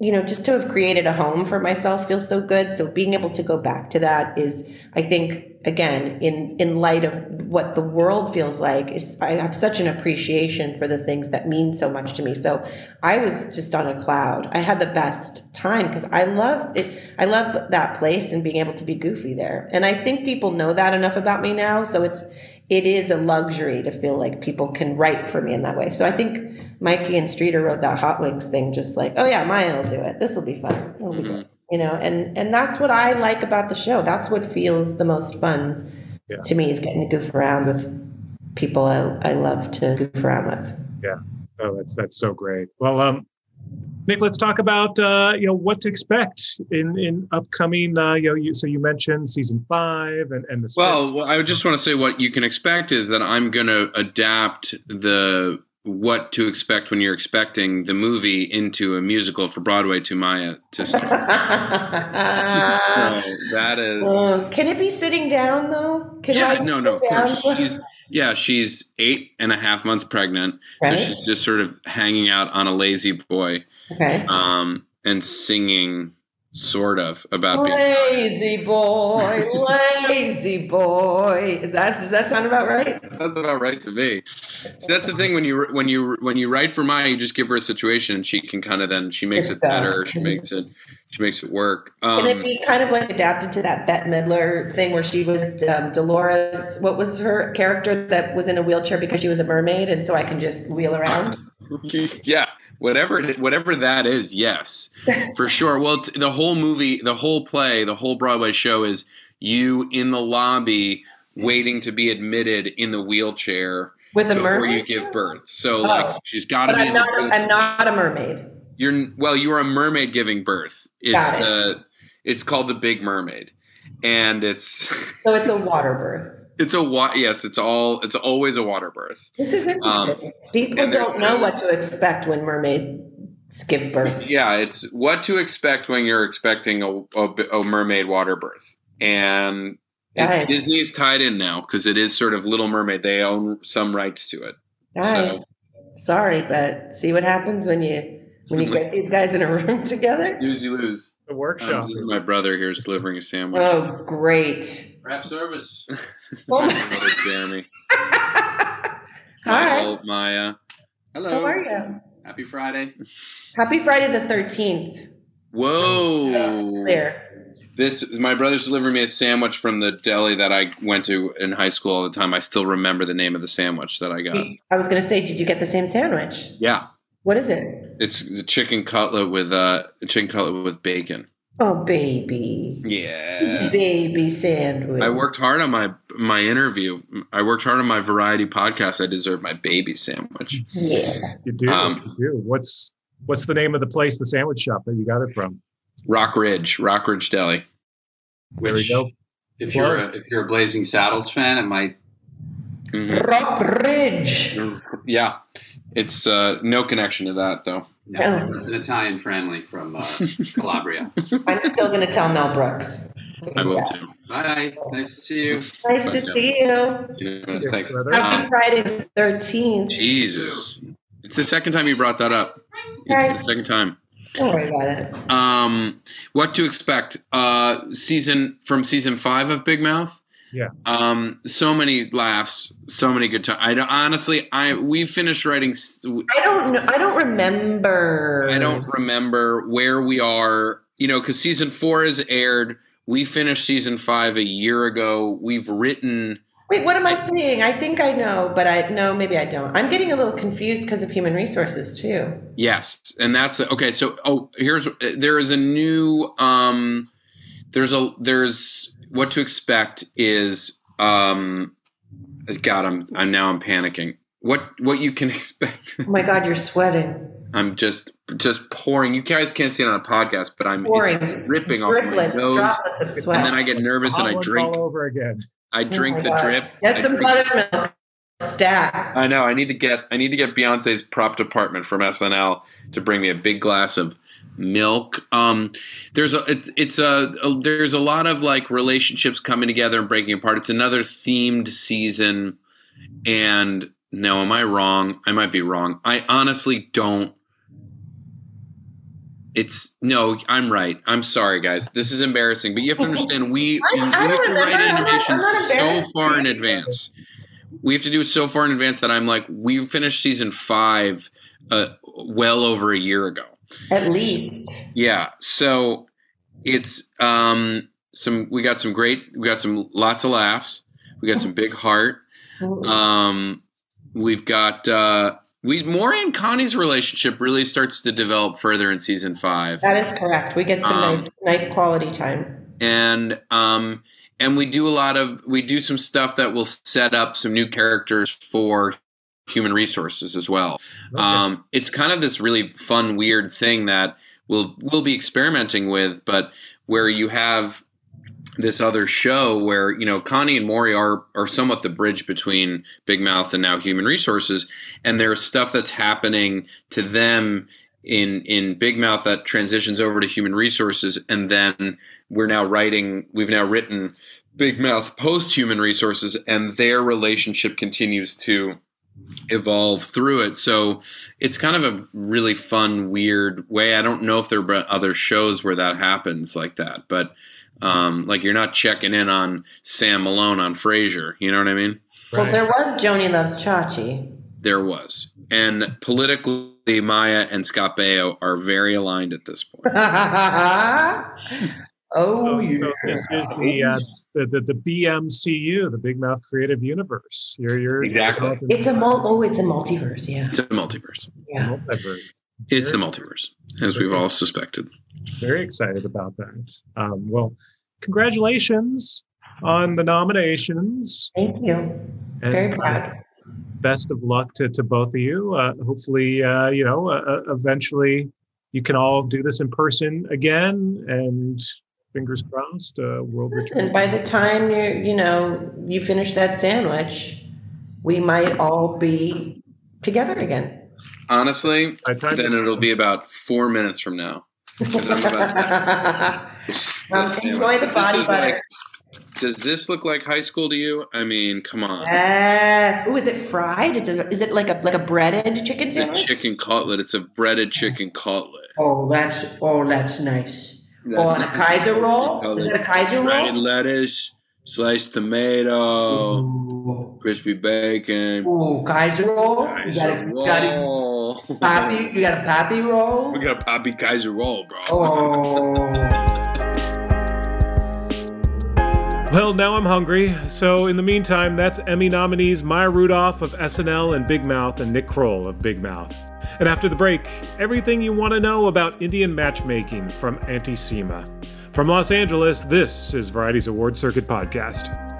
you know just to have created a home for myself feels so good so being able to go back to that is i think again in in light of what the world feels like is i have such an appreciation for the things that mean so much to me so i was just on a cloud. I had the best time because i love it i love that place and being able to be goofy there and i think people know that enough about me now so it's it is a luxury to feel like people can write for me in that way. So I think Mikey and Streeter wrote that Hot Wings thing just like, oh yeah, Maya will do it. This will be fun. It'll be good. You know, and and that's what I like about the show. That's what feels the most fun Yeah. to me is getting to goof around with people I, I love to goof around with. Yeah. Oh, that's that's so great. Well, um, Nick, let's talk about uh, you know what to expect in in upcoming. Uh, you know, you so you mentioned season five and and the Well, well, I just want to say what you can expect is that I'm going to adapt the what to expect when you're expecting the movie into a musical for Broadway to Maya to [laughs] start. so that is Um, can it be sitting down though? Can yeah, I no, no, of down? course. She's yeah, she's eight and a half months pregnant, Okay. so she's just sort of hanging out on a lazy boy, Okay. um, and singing sort of about being. Lazy boy, lazy boy. Is that does that sound about right? That's about right to me. So that's the thing when you when you when you write for Maya, you just give her a situation, and she can kind of then she makes it better. She makes it she makes it work. Can it Um, be kind of like adapted to that Bette Midler thing where she was um, Dolores? What was her character that was in a wheelchair because she was a mermaid, and so I can just wheel around? [laughs] yeah, whatever it, whatever that is, yes, [laughs] for sure. Well, t- the whole movie, the whole play, the whole Broadway show is you in the lobby waiting to be admitted in the wheelchair With a before mermaid? you give birth. So Oh. like she's got to be. I'm not. I'm not a mermaid. You're well. You are a mermaid giving birth. It's Got it. uh, it's called the Big Mermaid, and it's So it's a water birth. It's a wa- yes. It's all. It's always a water birth. This is interesting. People Um, and there's don't know what to expect when mermaids give birth. Yeah, it's what to expect when you're expecting a, a, a mermaid water birth, and it's, Disney's tied in now because it is sort of Little Mermaid. They own some rights to it. So sorry, but see what happens when you when you get these guys in a room [laughs] together. lose, you lose. the Um, workshop. this is my brother here is delivering a sandwich. Oh, great! Wrap service. [laughs] Oh my my- Jeremy. [laughs] Hi, Michael, Maya. Hello. how are you? Happy Friday. Happy Friday the thirteenth. Whoa. There. This my brother's delivering me a sandwich from the deli that I went to in high school all the time. I still remember the name of the sandwich that I got. I was going to say, did you get the same sandwich? Yeah. What is it? It's the chicken cutlet with uh chicken cutlet with bacon. Oh, baby. Yeah. Baby sandwich. I worked hard on my my interview. I worked hard on my variety podcast. I deserve my baby sandwich. Yeah. You do. Um, you do. What's what's the name of the place, the sandwich shop that you got it from? Rock Ridge, Rock Ridge Deli. There we Which, go. If you're a, if you're a Blazing Saddles fan, it might. Mhm. Rock Ridge. Yeah, it's uh, no connection to that though. Yeah, it's an Italian friendly from uh, [laughs] Calabria. I'm still going to tell Mel Brooks. I will do. Bye. Nice to see you. Nice to see you. Yeah, Thanks. Happy Um, Friday the 13th. Jesus, it's the second time you brought that up. It's Guys. the second time. Don't worry about it. Um, what to expect? Uh, season from season five of Big Mouth. Yeah. Um, so many laughs, so many good times. I don't, honestly, I we finished writing. s- I don't know. I don't remember. I don't remember where we are. You know, because season four is aired. We finished season five a year ago. We've written. Wait, what am I saying? I think I know, but I no, maybe I don't. I'm getting a little confused because of human resources too. Yes, and that's okay. So, oh, here's there is a new. Um, there's a there's what to expect is. Um, God, I'm I'm now I'm panicking. What what you can [laughs] expect? Oh my God, you're sweating. I'm just just pouring. You guys can't see it on a podcast, but I'm it's Pouring. dripping off my nose, droplets of sweat. and then I get nervous and I drink. all over again. I Oh drink my the God. drip. Get I some buttermilk. Stat. I know. I need to get. I need to get Beyonce's prop department from SNL to bring me a big glass of milk. Um, there's a. It's, it's a, a. There's a lot of like relationships coming together and breaking apart. It's another themed season, and no, am I wrong? I might be wrong. I honestly don't. It's no, I'm right. I'm sorry, guys. This is embarrassing, but you have to understand we [laughs] I- we I have to write not- animation so far in advance. We have to do it so far in advance that I'm like, we finished season five uh, well over a year ago. At least. Yeah, so it's um some we got some great we got some lots of laughs. We got some big heart. Um we've got uh we Maury and Connie's relationship really starts to develop further in season 5 That is correct. We get some Um, nice, nice quality time. and um and we do a lot of we do some stuff that will set up some new characters for human resources as well um it's kind of this really fun weird thing that we'll we'll be experimenting with but where you have this other show where you know Connie and Maury are are somewhat the bridge between Big Mouth and now Human Resources, and there's stuff that's happening to them in in Big Mouth that transitions over to Human Resources, and then we're now writing. We've now written Big Mouth post Human Resources, and their relationship continues to evolve through it. So it's kind of a really fun, weird way. I don't know if there are other shows where that happens like that, but um, like you're not checking in on Sam Malone on Frasier. You know what I mean? Well, there was Joanie Loves Chachi. There was, and politically, Maya and Scott Baio are very aligned at this point. [laughs] oh, yeah. So this is the, uh, the, the the BMCU, the Big Mouth Creative Universe. You're you're Exactly. It's a mul- oh, it's a multiverse. Yeah. It's a multiverse. Yeah. multiverse. It's the multiverse, as we've all suspected. Very excited about that. Um, well, congratulations on the nominations. Thank you. And, Very uh, proud. best of luck to, to both of you. Uh, hopefully, uh, you know, uh, uh, eventually you can all do this in person again. And fingers crossed, uh, world And by the time you you know you finish that sandwich, we might all be together again. Honestly, then it'll be about four minutes from now. I'm about Um, [laughs] This enjoy the this body is butter. like- does this look like high school to you? I mean, come on. Yes. Oh, is it fried? Is it, is it like a like a breaded chicken It's a sandwich? chicken cutlet. It's a breaded chicken cutlet. Oh, that's oh, that's nice. Oh, and a Kaiser roll? Is it a Kaiser roll? lettuce, sliced tomato, crispy bacon. Ooh, Kaiser roll. You got a, you got a roll. poppy. You got a poppy roll. We got a Poppy Kaiser roll, bro. Oh. Well, now I'm hungry. So, in the meantime, that's Emmy nominees Maya Rudolph of SNL and Big Mouth and Nick Kroll of Big Mouth. And after the break, everything you want to know about Indian matchmaking from Auntie Sima. From Los Angeles, this is Variety's Award Circuit Podcast.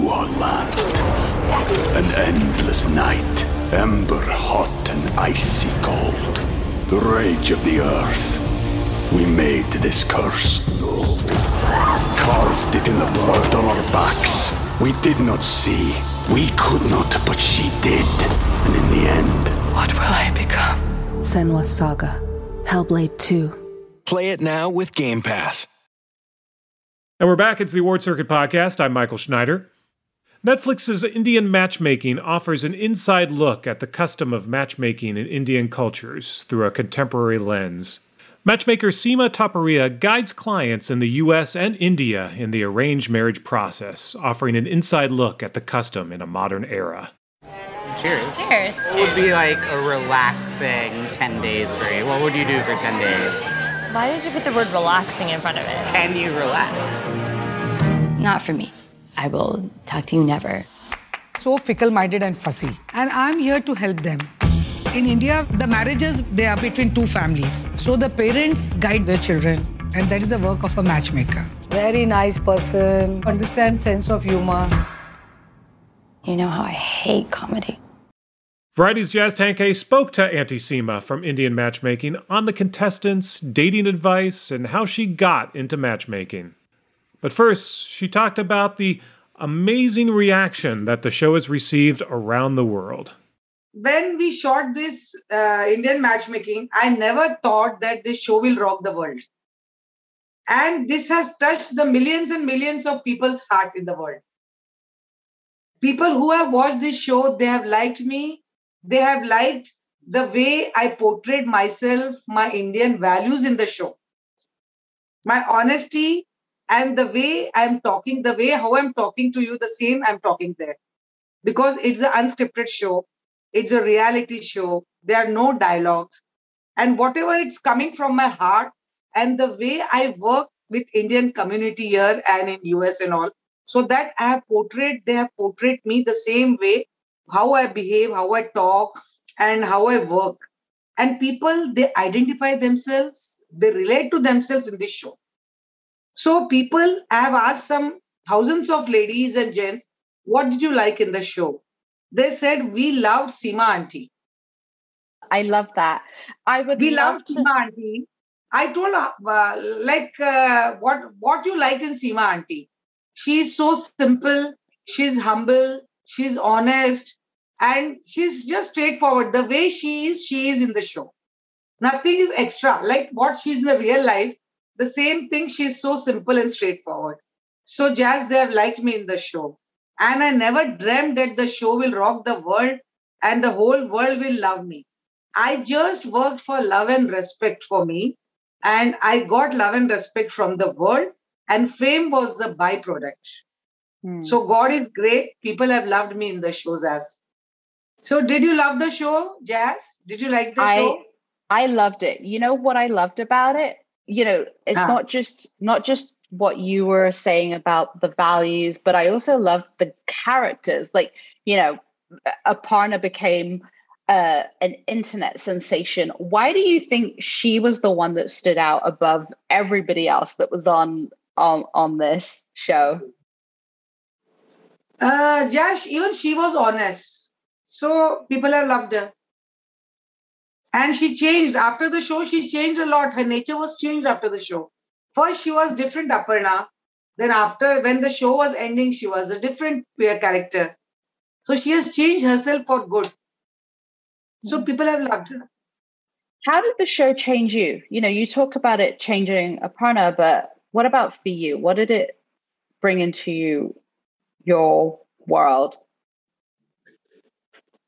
To our land. An endless night, ember hot and icy cold. The rage of the earth. We made this curse. Carved it in the blood on our backs. We did not see. We could not, but she did. And in the end, What will I become? Senua's Saga. Hellblade 2. Play it now with Game Pass. And we're back. It's the Award Circuit Podcast. I'm Michael Schneider. Netflix's Indian matchmaking offers an inside look at the custom of matchmaking in Indian cultures through a contemporary lens. Matchmaker Sima Taparia guides clients in the US and India in the arranged marriage process, offering an inside look at the custom in a modern era. Cheers. Cheers. What would be like a relaxing 10 days for you? What would you do for 10 days? Why did you put the word relaxing in front of it? Can you relax? Not for me. I will talk to you never. so fickle minded and fussy. And I'm here to help them. In India, the marriages they are between two families. So the parents guide their children, and that is the work of a matchmaker. Very nice person, understands sense of humor. You know how I hate comedy. Variety's Jazz Tangcay spoke to Auntie Sima from Indian matchmaking on the contestants, dating advice, and how she got into matchmaking. But first, she talked about the amazing reaction that the show has received around the world. when we shot this uh, Indian matchmaking, I never thought that this show will rock the world. And this has touched the millions and millions of people's heart in the world. People who have watched this show, they have liked me. They have liked the way I portrayed myself, my Indian values in the show. My honesty and the way I'm talking, the way how I'm talking to you, the same I'm talking there. Because it's an unscripted show it's a reality show. There are no dialogues. And whatever it's coming from my heart and the way I work with Indian community here and in US and all, so that I have portrayed, they have portrayed me the same way, how I behave, how I talk, and how I work. And people, they identify themselves, they relate to themselves in this show. So people, I have asked some thousands of ladies and gents, what did you like in the show? they said we loved Sima auntie. I love that. I would. We love loved to... Sima auntie. I told her uh, like uh, what what you liked in Sima auntie. She's so simple. She's humble. She's honest, and she's just straightforward. The way she is, she is in the show. Nothing is extra. Like what she's in the real life, the same thing. She's so simple and straightforward. So Jazz, they have liked me in the show. And I never dreamt that the show will rock the world and the whole world will love me. I just worked for love and respect for me. And I got love and respect from the world. And fame was the byproduct. Hmm. So God is great. People have loved me in the shows as. So did you love the show, Jazz? Did you like the I, show? I loved it. You know what I loved about it? You know, it's Ah. not just not just what you were saying about the values, but I also loved the characters. Like, you know, Aparna became uh, an internet sensation. Why do you think she was the one that stood out above everybody else that was on on on this show? Uh, Jash, even she was honest. So people have loved her. And she changed. After the show, she changed a lot. Her nature was changed after the show. First, she was different, Aparna. Then, after when the show was ending, she was a different peer character. So she has changed herself for good. So mm-hmm. people have loved her. How did the show change you? You know, you talk about it changing Aparna, but what about for you? What did it bring into you, your world?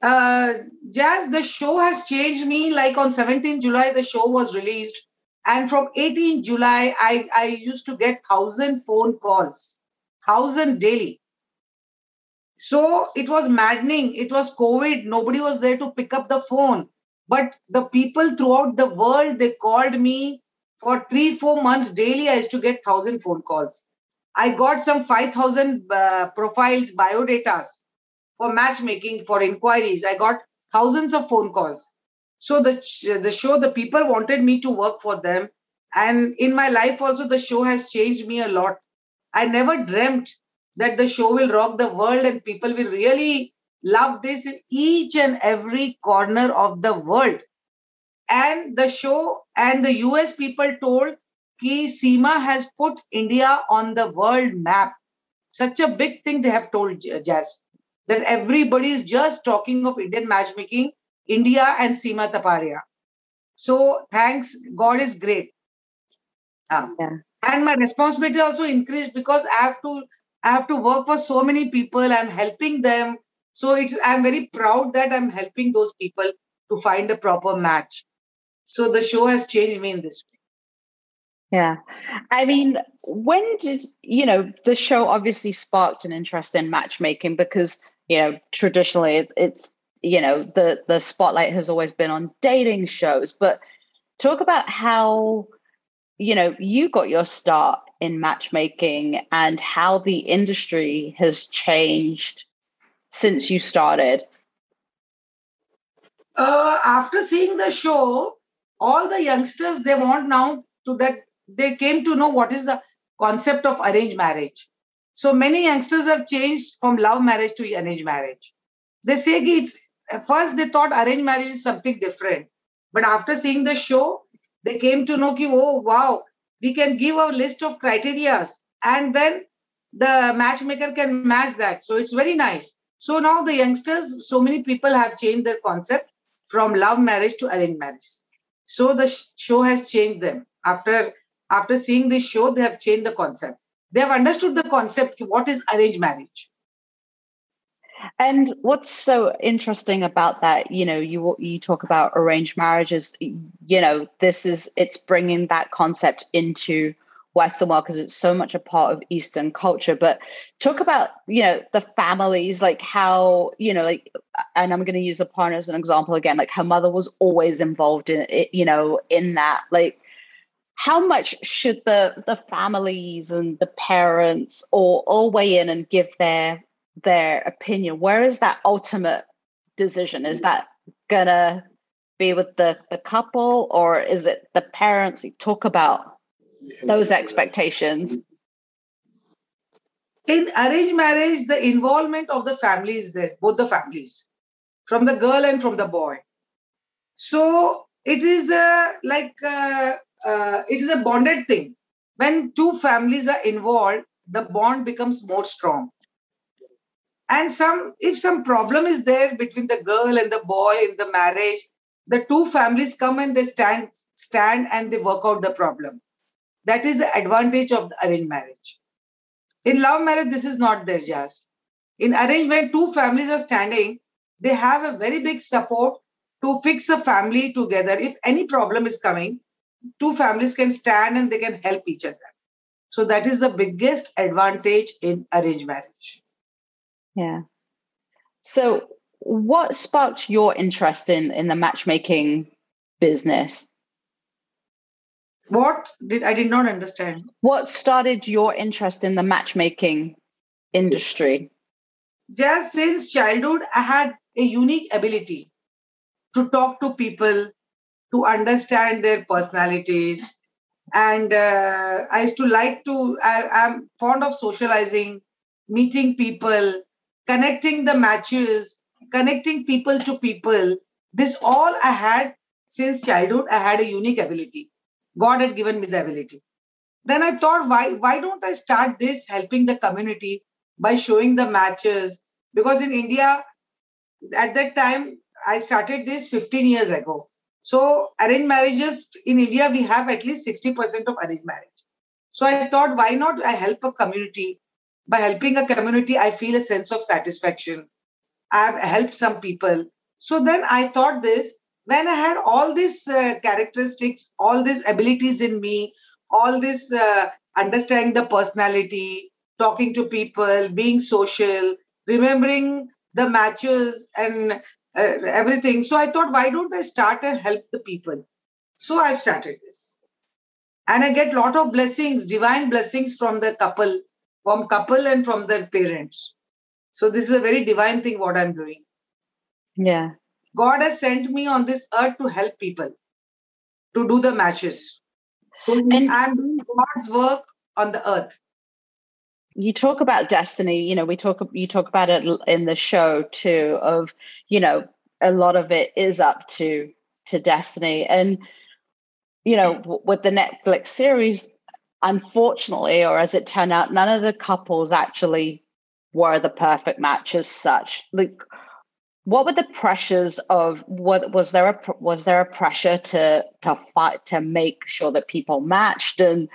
Uh, Jazz, the show has changed me. Like on 17 July, the show was released. And from 18 July, I, I used to get 1,000 phone calls, 1,000 daily. So it was maddening. It was COVID. Nobody was there to pick up the phone. But the people throughout the world, they called me for three, four months daily. I used to get 1,000 phone calls. I got some 5,000 uh, profiles, biodatas for matchmaking, for inquiries. I got thousands of phone calls. So the, the show, the people wanted me to work for them. And in my life also, the show has changed me a lot. I never dreamt that the show will rock the world and people will really love this in each and every corner of the world. And the show and the US people told कि Sima has put India on the world map. Such a big thing they have told Jazz that everybody is just talking of Indian matchmaking, India and Sima Taparia. So thanks, God is great. Uh, yeah. And my responsibility also increased because I have to I have to work for so many people. I'm helping them. So it's I'm very proud that I'm helping those people to find a proper match. So the show has changed me in this way. Yeah. I mean, when did, you know, the show obviously sparked an interest in matchmaking because, you know, traditionally it's, it's you know, the the spotlight has always been on dating shows, but talk about how you know you got your start in matchmaking and how the industry has changed since you started uh, after seeing the show all the youngsters they want now to that they came to know what is the concept of arranged marriage. So many youngsters have changed from love marriage to arranged marriage. They say it's first they thought arranged marriage is something different, but after seeing the show, they came to know, ki, oh wow, we can give a list of criterias and then the matchmaker can match that. So it's very nice. So now the youngsters, so many people have changed their concept from love marriage to arranged marriage. So the show has changed them after after seeing this show, they have changed the concept. They have understood the concept what is arranged marriage. And what's so interesting about that, you know, you you talk about arranged marriages, you know, this is it's bringing that concept into Western world because it's so much a part of Eastern culture. But talk about, you know, the families, like how, you know, like, and I'm going to use the partner as an example again, like her mother was always involved in it, you know, in that, like, how much should the the families and the parents all all weigh in and give their their opinion? Where is that ultimate decision? Is that gonna be with the the couple or is it the parents talk about those expectations? In arranged marriage the involvement of the family is there both the families from the girl and from the boy. So it is uh, like uh, uh, it is a bonded thing. When two families are involved, the bond becomes more strong. And some, if some problem is there between the girl and the boy in the marriage, the two families come and they stand, stand and they work out the problem. That is the advantage of the arranged marriage. In love marriage, this is not there, Jazz. In arranged, when two families are standing, they have a very big support to fix a family together. If any problem is coming, two families can stand and they can help each other. So that is the biggest advantage in arranged marriage. Yeah. So what sparked your interest in in the matchmaking business? What did I did not understand? What started your interest in the matchmaking industry? Just since childhood, I had a unique ability to talk to people, to understand their personalities. And uh, I used to like to, I, I'm fond of socializing, meeting people, connecting the matches, connecting people to people. This all I had since childhood. I had a unique ability. God had given me the ability. Then I thought, why, why don't I start this helping the community by showing the matches? Because in India, at that time, I started this 15 years ago. So arranged marriages in India, we have at least 60% of arranged marriage. So I thought, why not I help a community? By helping a community, I feel a sense of satisfaction. I've helped some people. So then I thought this, when I had all these uh, characteristics, all these abilities in me, all this uh, understanding the personality, talking to people, being social, remembering the matches and uh, everything. So I thought, why don't I start and help the people? So I've started this. And I get lot of blessings, divine blessings from the couple from couple and from their parents. So this is a very divine thing what I'm doing. Yeah. God has sent me on this earth to help people to do the matches. So I'm doing God's work on the earth. You talk about destiny, you know, we talk you talk about it in the show too of, you know, a lot of it is up to to destiny and you know, with the Netflix series unfortunately or as it turned out none of the couples actually were the perfect match as such. Like what were the pressures of what was there a was there a pressure to to fight to make sure that people matched and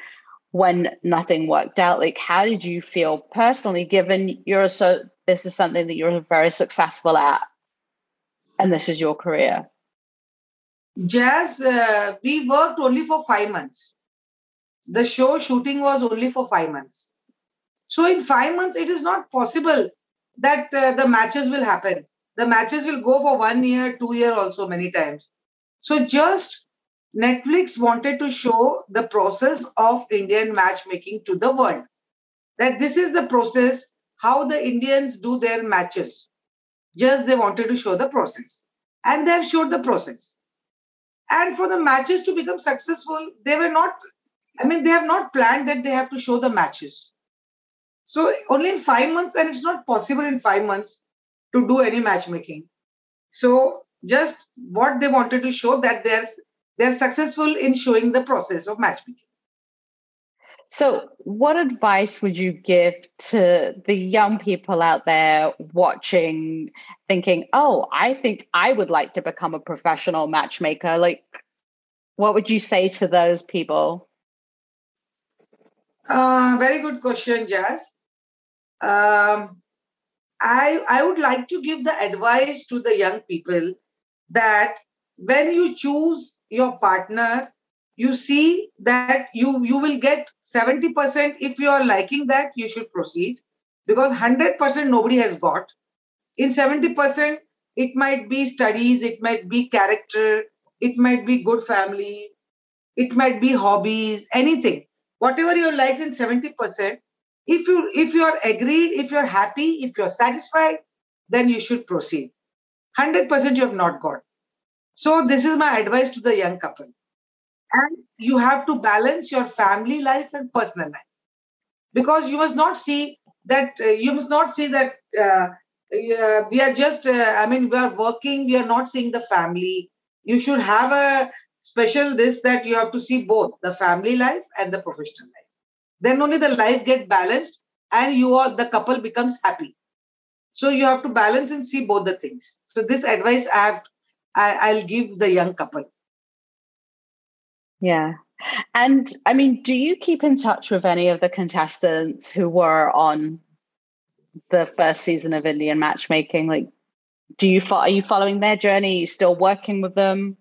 when nothing worked out? Like how did you feel personally given you're so this is something that you're very successful at and this is your career? Jazz uh, we worked only for 5 months. The show shooting was only for 5 months. So in 5 months it is not possible that uh, the matches will happen. The matches will go for one year, two year also many times. So just Netflix wanted to show the process of Indian matchmaking to the world. That this is the process, how the Indians do their matches. Just they wanted to show the process. And they have showed the process. And for the matches to become successful, they were not, I mean, they have not planned that they have to show the matches. So only in five months, and it's not possible in five months to do any matchmaking. So just what they wanted to show that they're they're successful in showing the process of matchmaking. So, what advice would you give to the young people out there watching, thinking, oh, I think I would like to become a professional matchmaker? Like, what would you say to those people? Uh, very good question, Jazz. Um, I, I would like to give the advice to the young people that when you choose your partner, you see that you, you will get 70%. If you are liking that, you should proceed because 100% nobody has got. In 70%, it might be studies, it might be character, it might be good family, it might be hobbies, anything. Whatever you like in 70%, if you if you are agreed if you're happy if you're satisfied then you should proceed 100% you have not got so this is my advice to the young couple. And you have to balance your family life and personal life. Because you must not see that uh, you must not see that uh, uh, we are just uh, i mean we are working we are not seeing the family. You should have a special this that you have to see both the family life and the professional life. Then only the life get balanced and you are the couple becomes happy. So you have to balance and see both the things. So this advice i have I, i'll give the young couple. Yeah. And i mean do you keep in touch with any of the contestants who were on the first season of indian matchmaking? Like do you are you following their journey? Are you still working with them?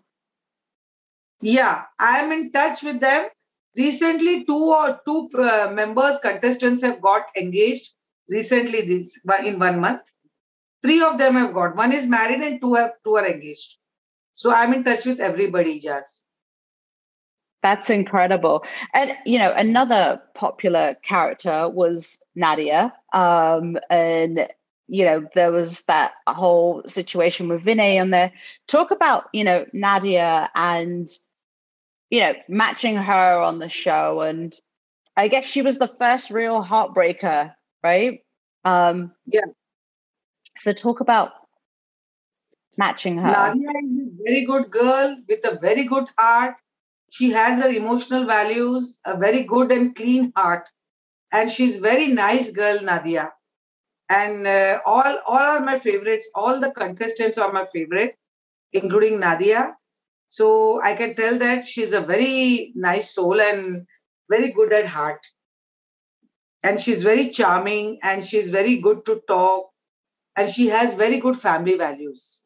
Yeah i'm in touch with them. Recently two or two uh, members contestants have got engaged recently this in one month. Three of them have got one is married and two have two are engaged so i'm in touch with everybody jazz that's incredible and you know another popular character was nadia um, and you know there was that whole situation with vinay and there talk about you know nadia and you know, matching her on the show. And I guess she was the first real heartbreaker, right? Um, yeah. So talk about matching her. Nadia is very good girl with a very good heart. She has her emotional values, a very good and clean heart. And she's very nice girl, Nadia. And uh, all, all are my favorites. All the contestants are my favorite, including Nadia. So I can tell that she's a very nice soul and very good at heart. And she's very charming and she's very good to talk and she has very good family values.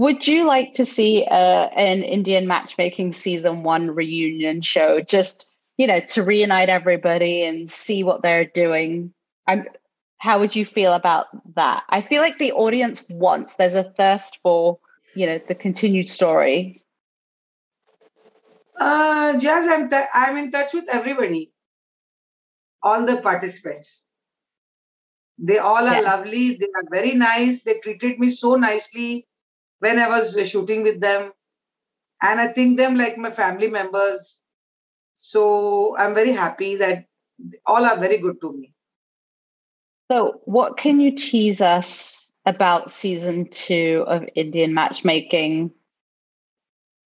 Would you like to see uh, an Indian matchmaking season one reunion show just, you know, to reunite everybody and see what they're doing? I'm, how would you feel about that? I feel like the audience wants, there's a thirst for you know the continued story uh jazz i'm t- i'm in touch with everybody all the participants. They all are Yeah. lovely. They are very nice. They treated me so nicely when I was shooting with them. And I think them like my family members. So I'm very happy that all are very good to me. So, what can you tease us about season two of Indian matchmaking?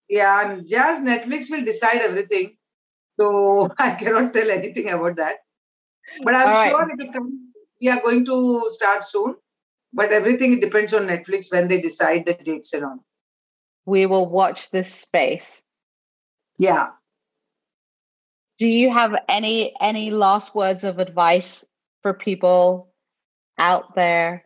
Yeah, and Jazz Netflix will decide everything. So [laughs] I cannot tell anything about that. But I'm right. sure it will come. We are going to start soon. But everything depends on Netflix when they decide the dates and all. We will watch this space. Yeah. Do you have any any last words of advice for people out there?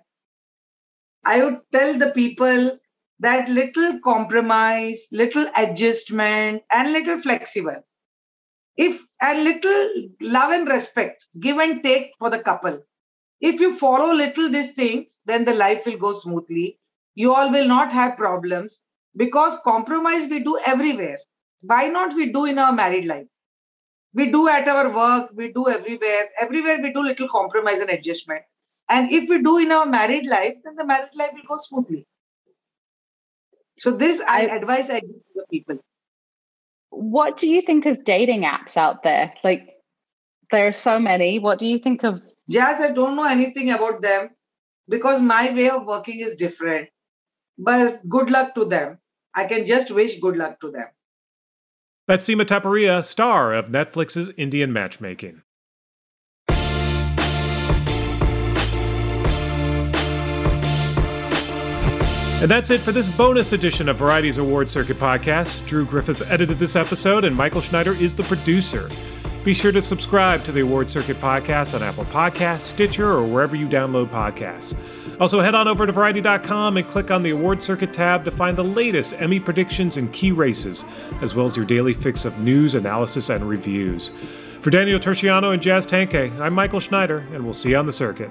I would tell the people that little compromise, little adjustment, and little flexible. If and little love and respect, give and take for the couple. If you follow little these things, then the life will go smoothly. You all will not have problems because compromise we do everywhere. Why not we do in our married life? We do at our work, we do everywhere. Everywhere we do little compromise and adjustment. And if we do in our married life, then the married life will go smoothly. So this I, advice I give to the people. What do you think of dating apps out there? Like there are so many. What do you think of Jazz, I don't know anything about them because my way of working is different. But good luck to them. I can just wish good luck to them. That's Sima Taparia, star of Netflix's Indian Matchmaking. And that's it for this bonus edition of Variety's Award Circuit podcast. Drew Griffith edited this episode, and Michael Schneider is the producer. Be sure to subscribe to the Award Circuit podcast on Apple Podcasts, Stitcher, or wherever you download podcasts. Also, head on over to Variety.com and click on the Award Circuit tab to find the latest Emmy predictions and key races, as well as your daily fix of news, analysis, and reviews. For Danielle Turchiano and Jazz Tangcay, I'm Michael Schneider, and we'll see you on the circuit.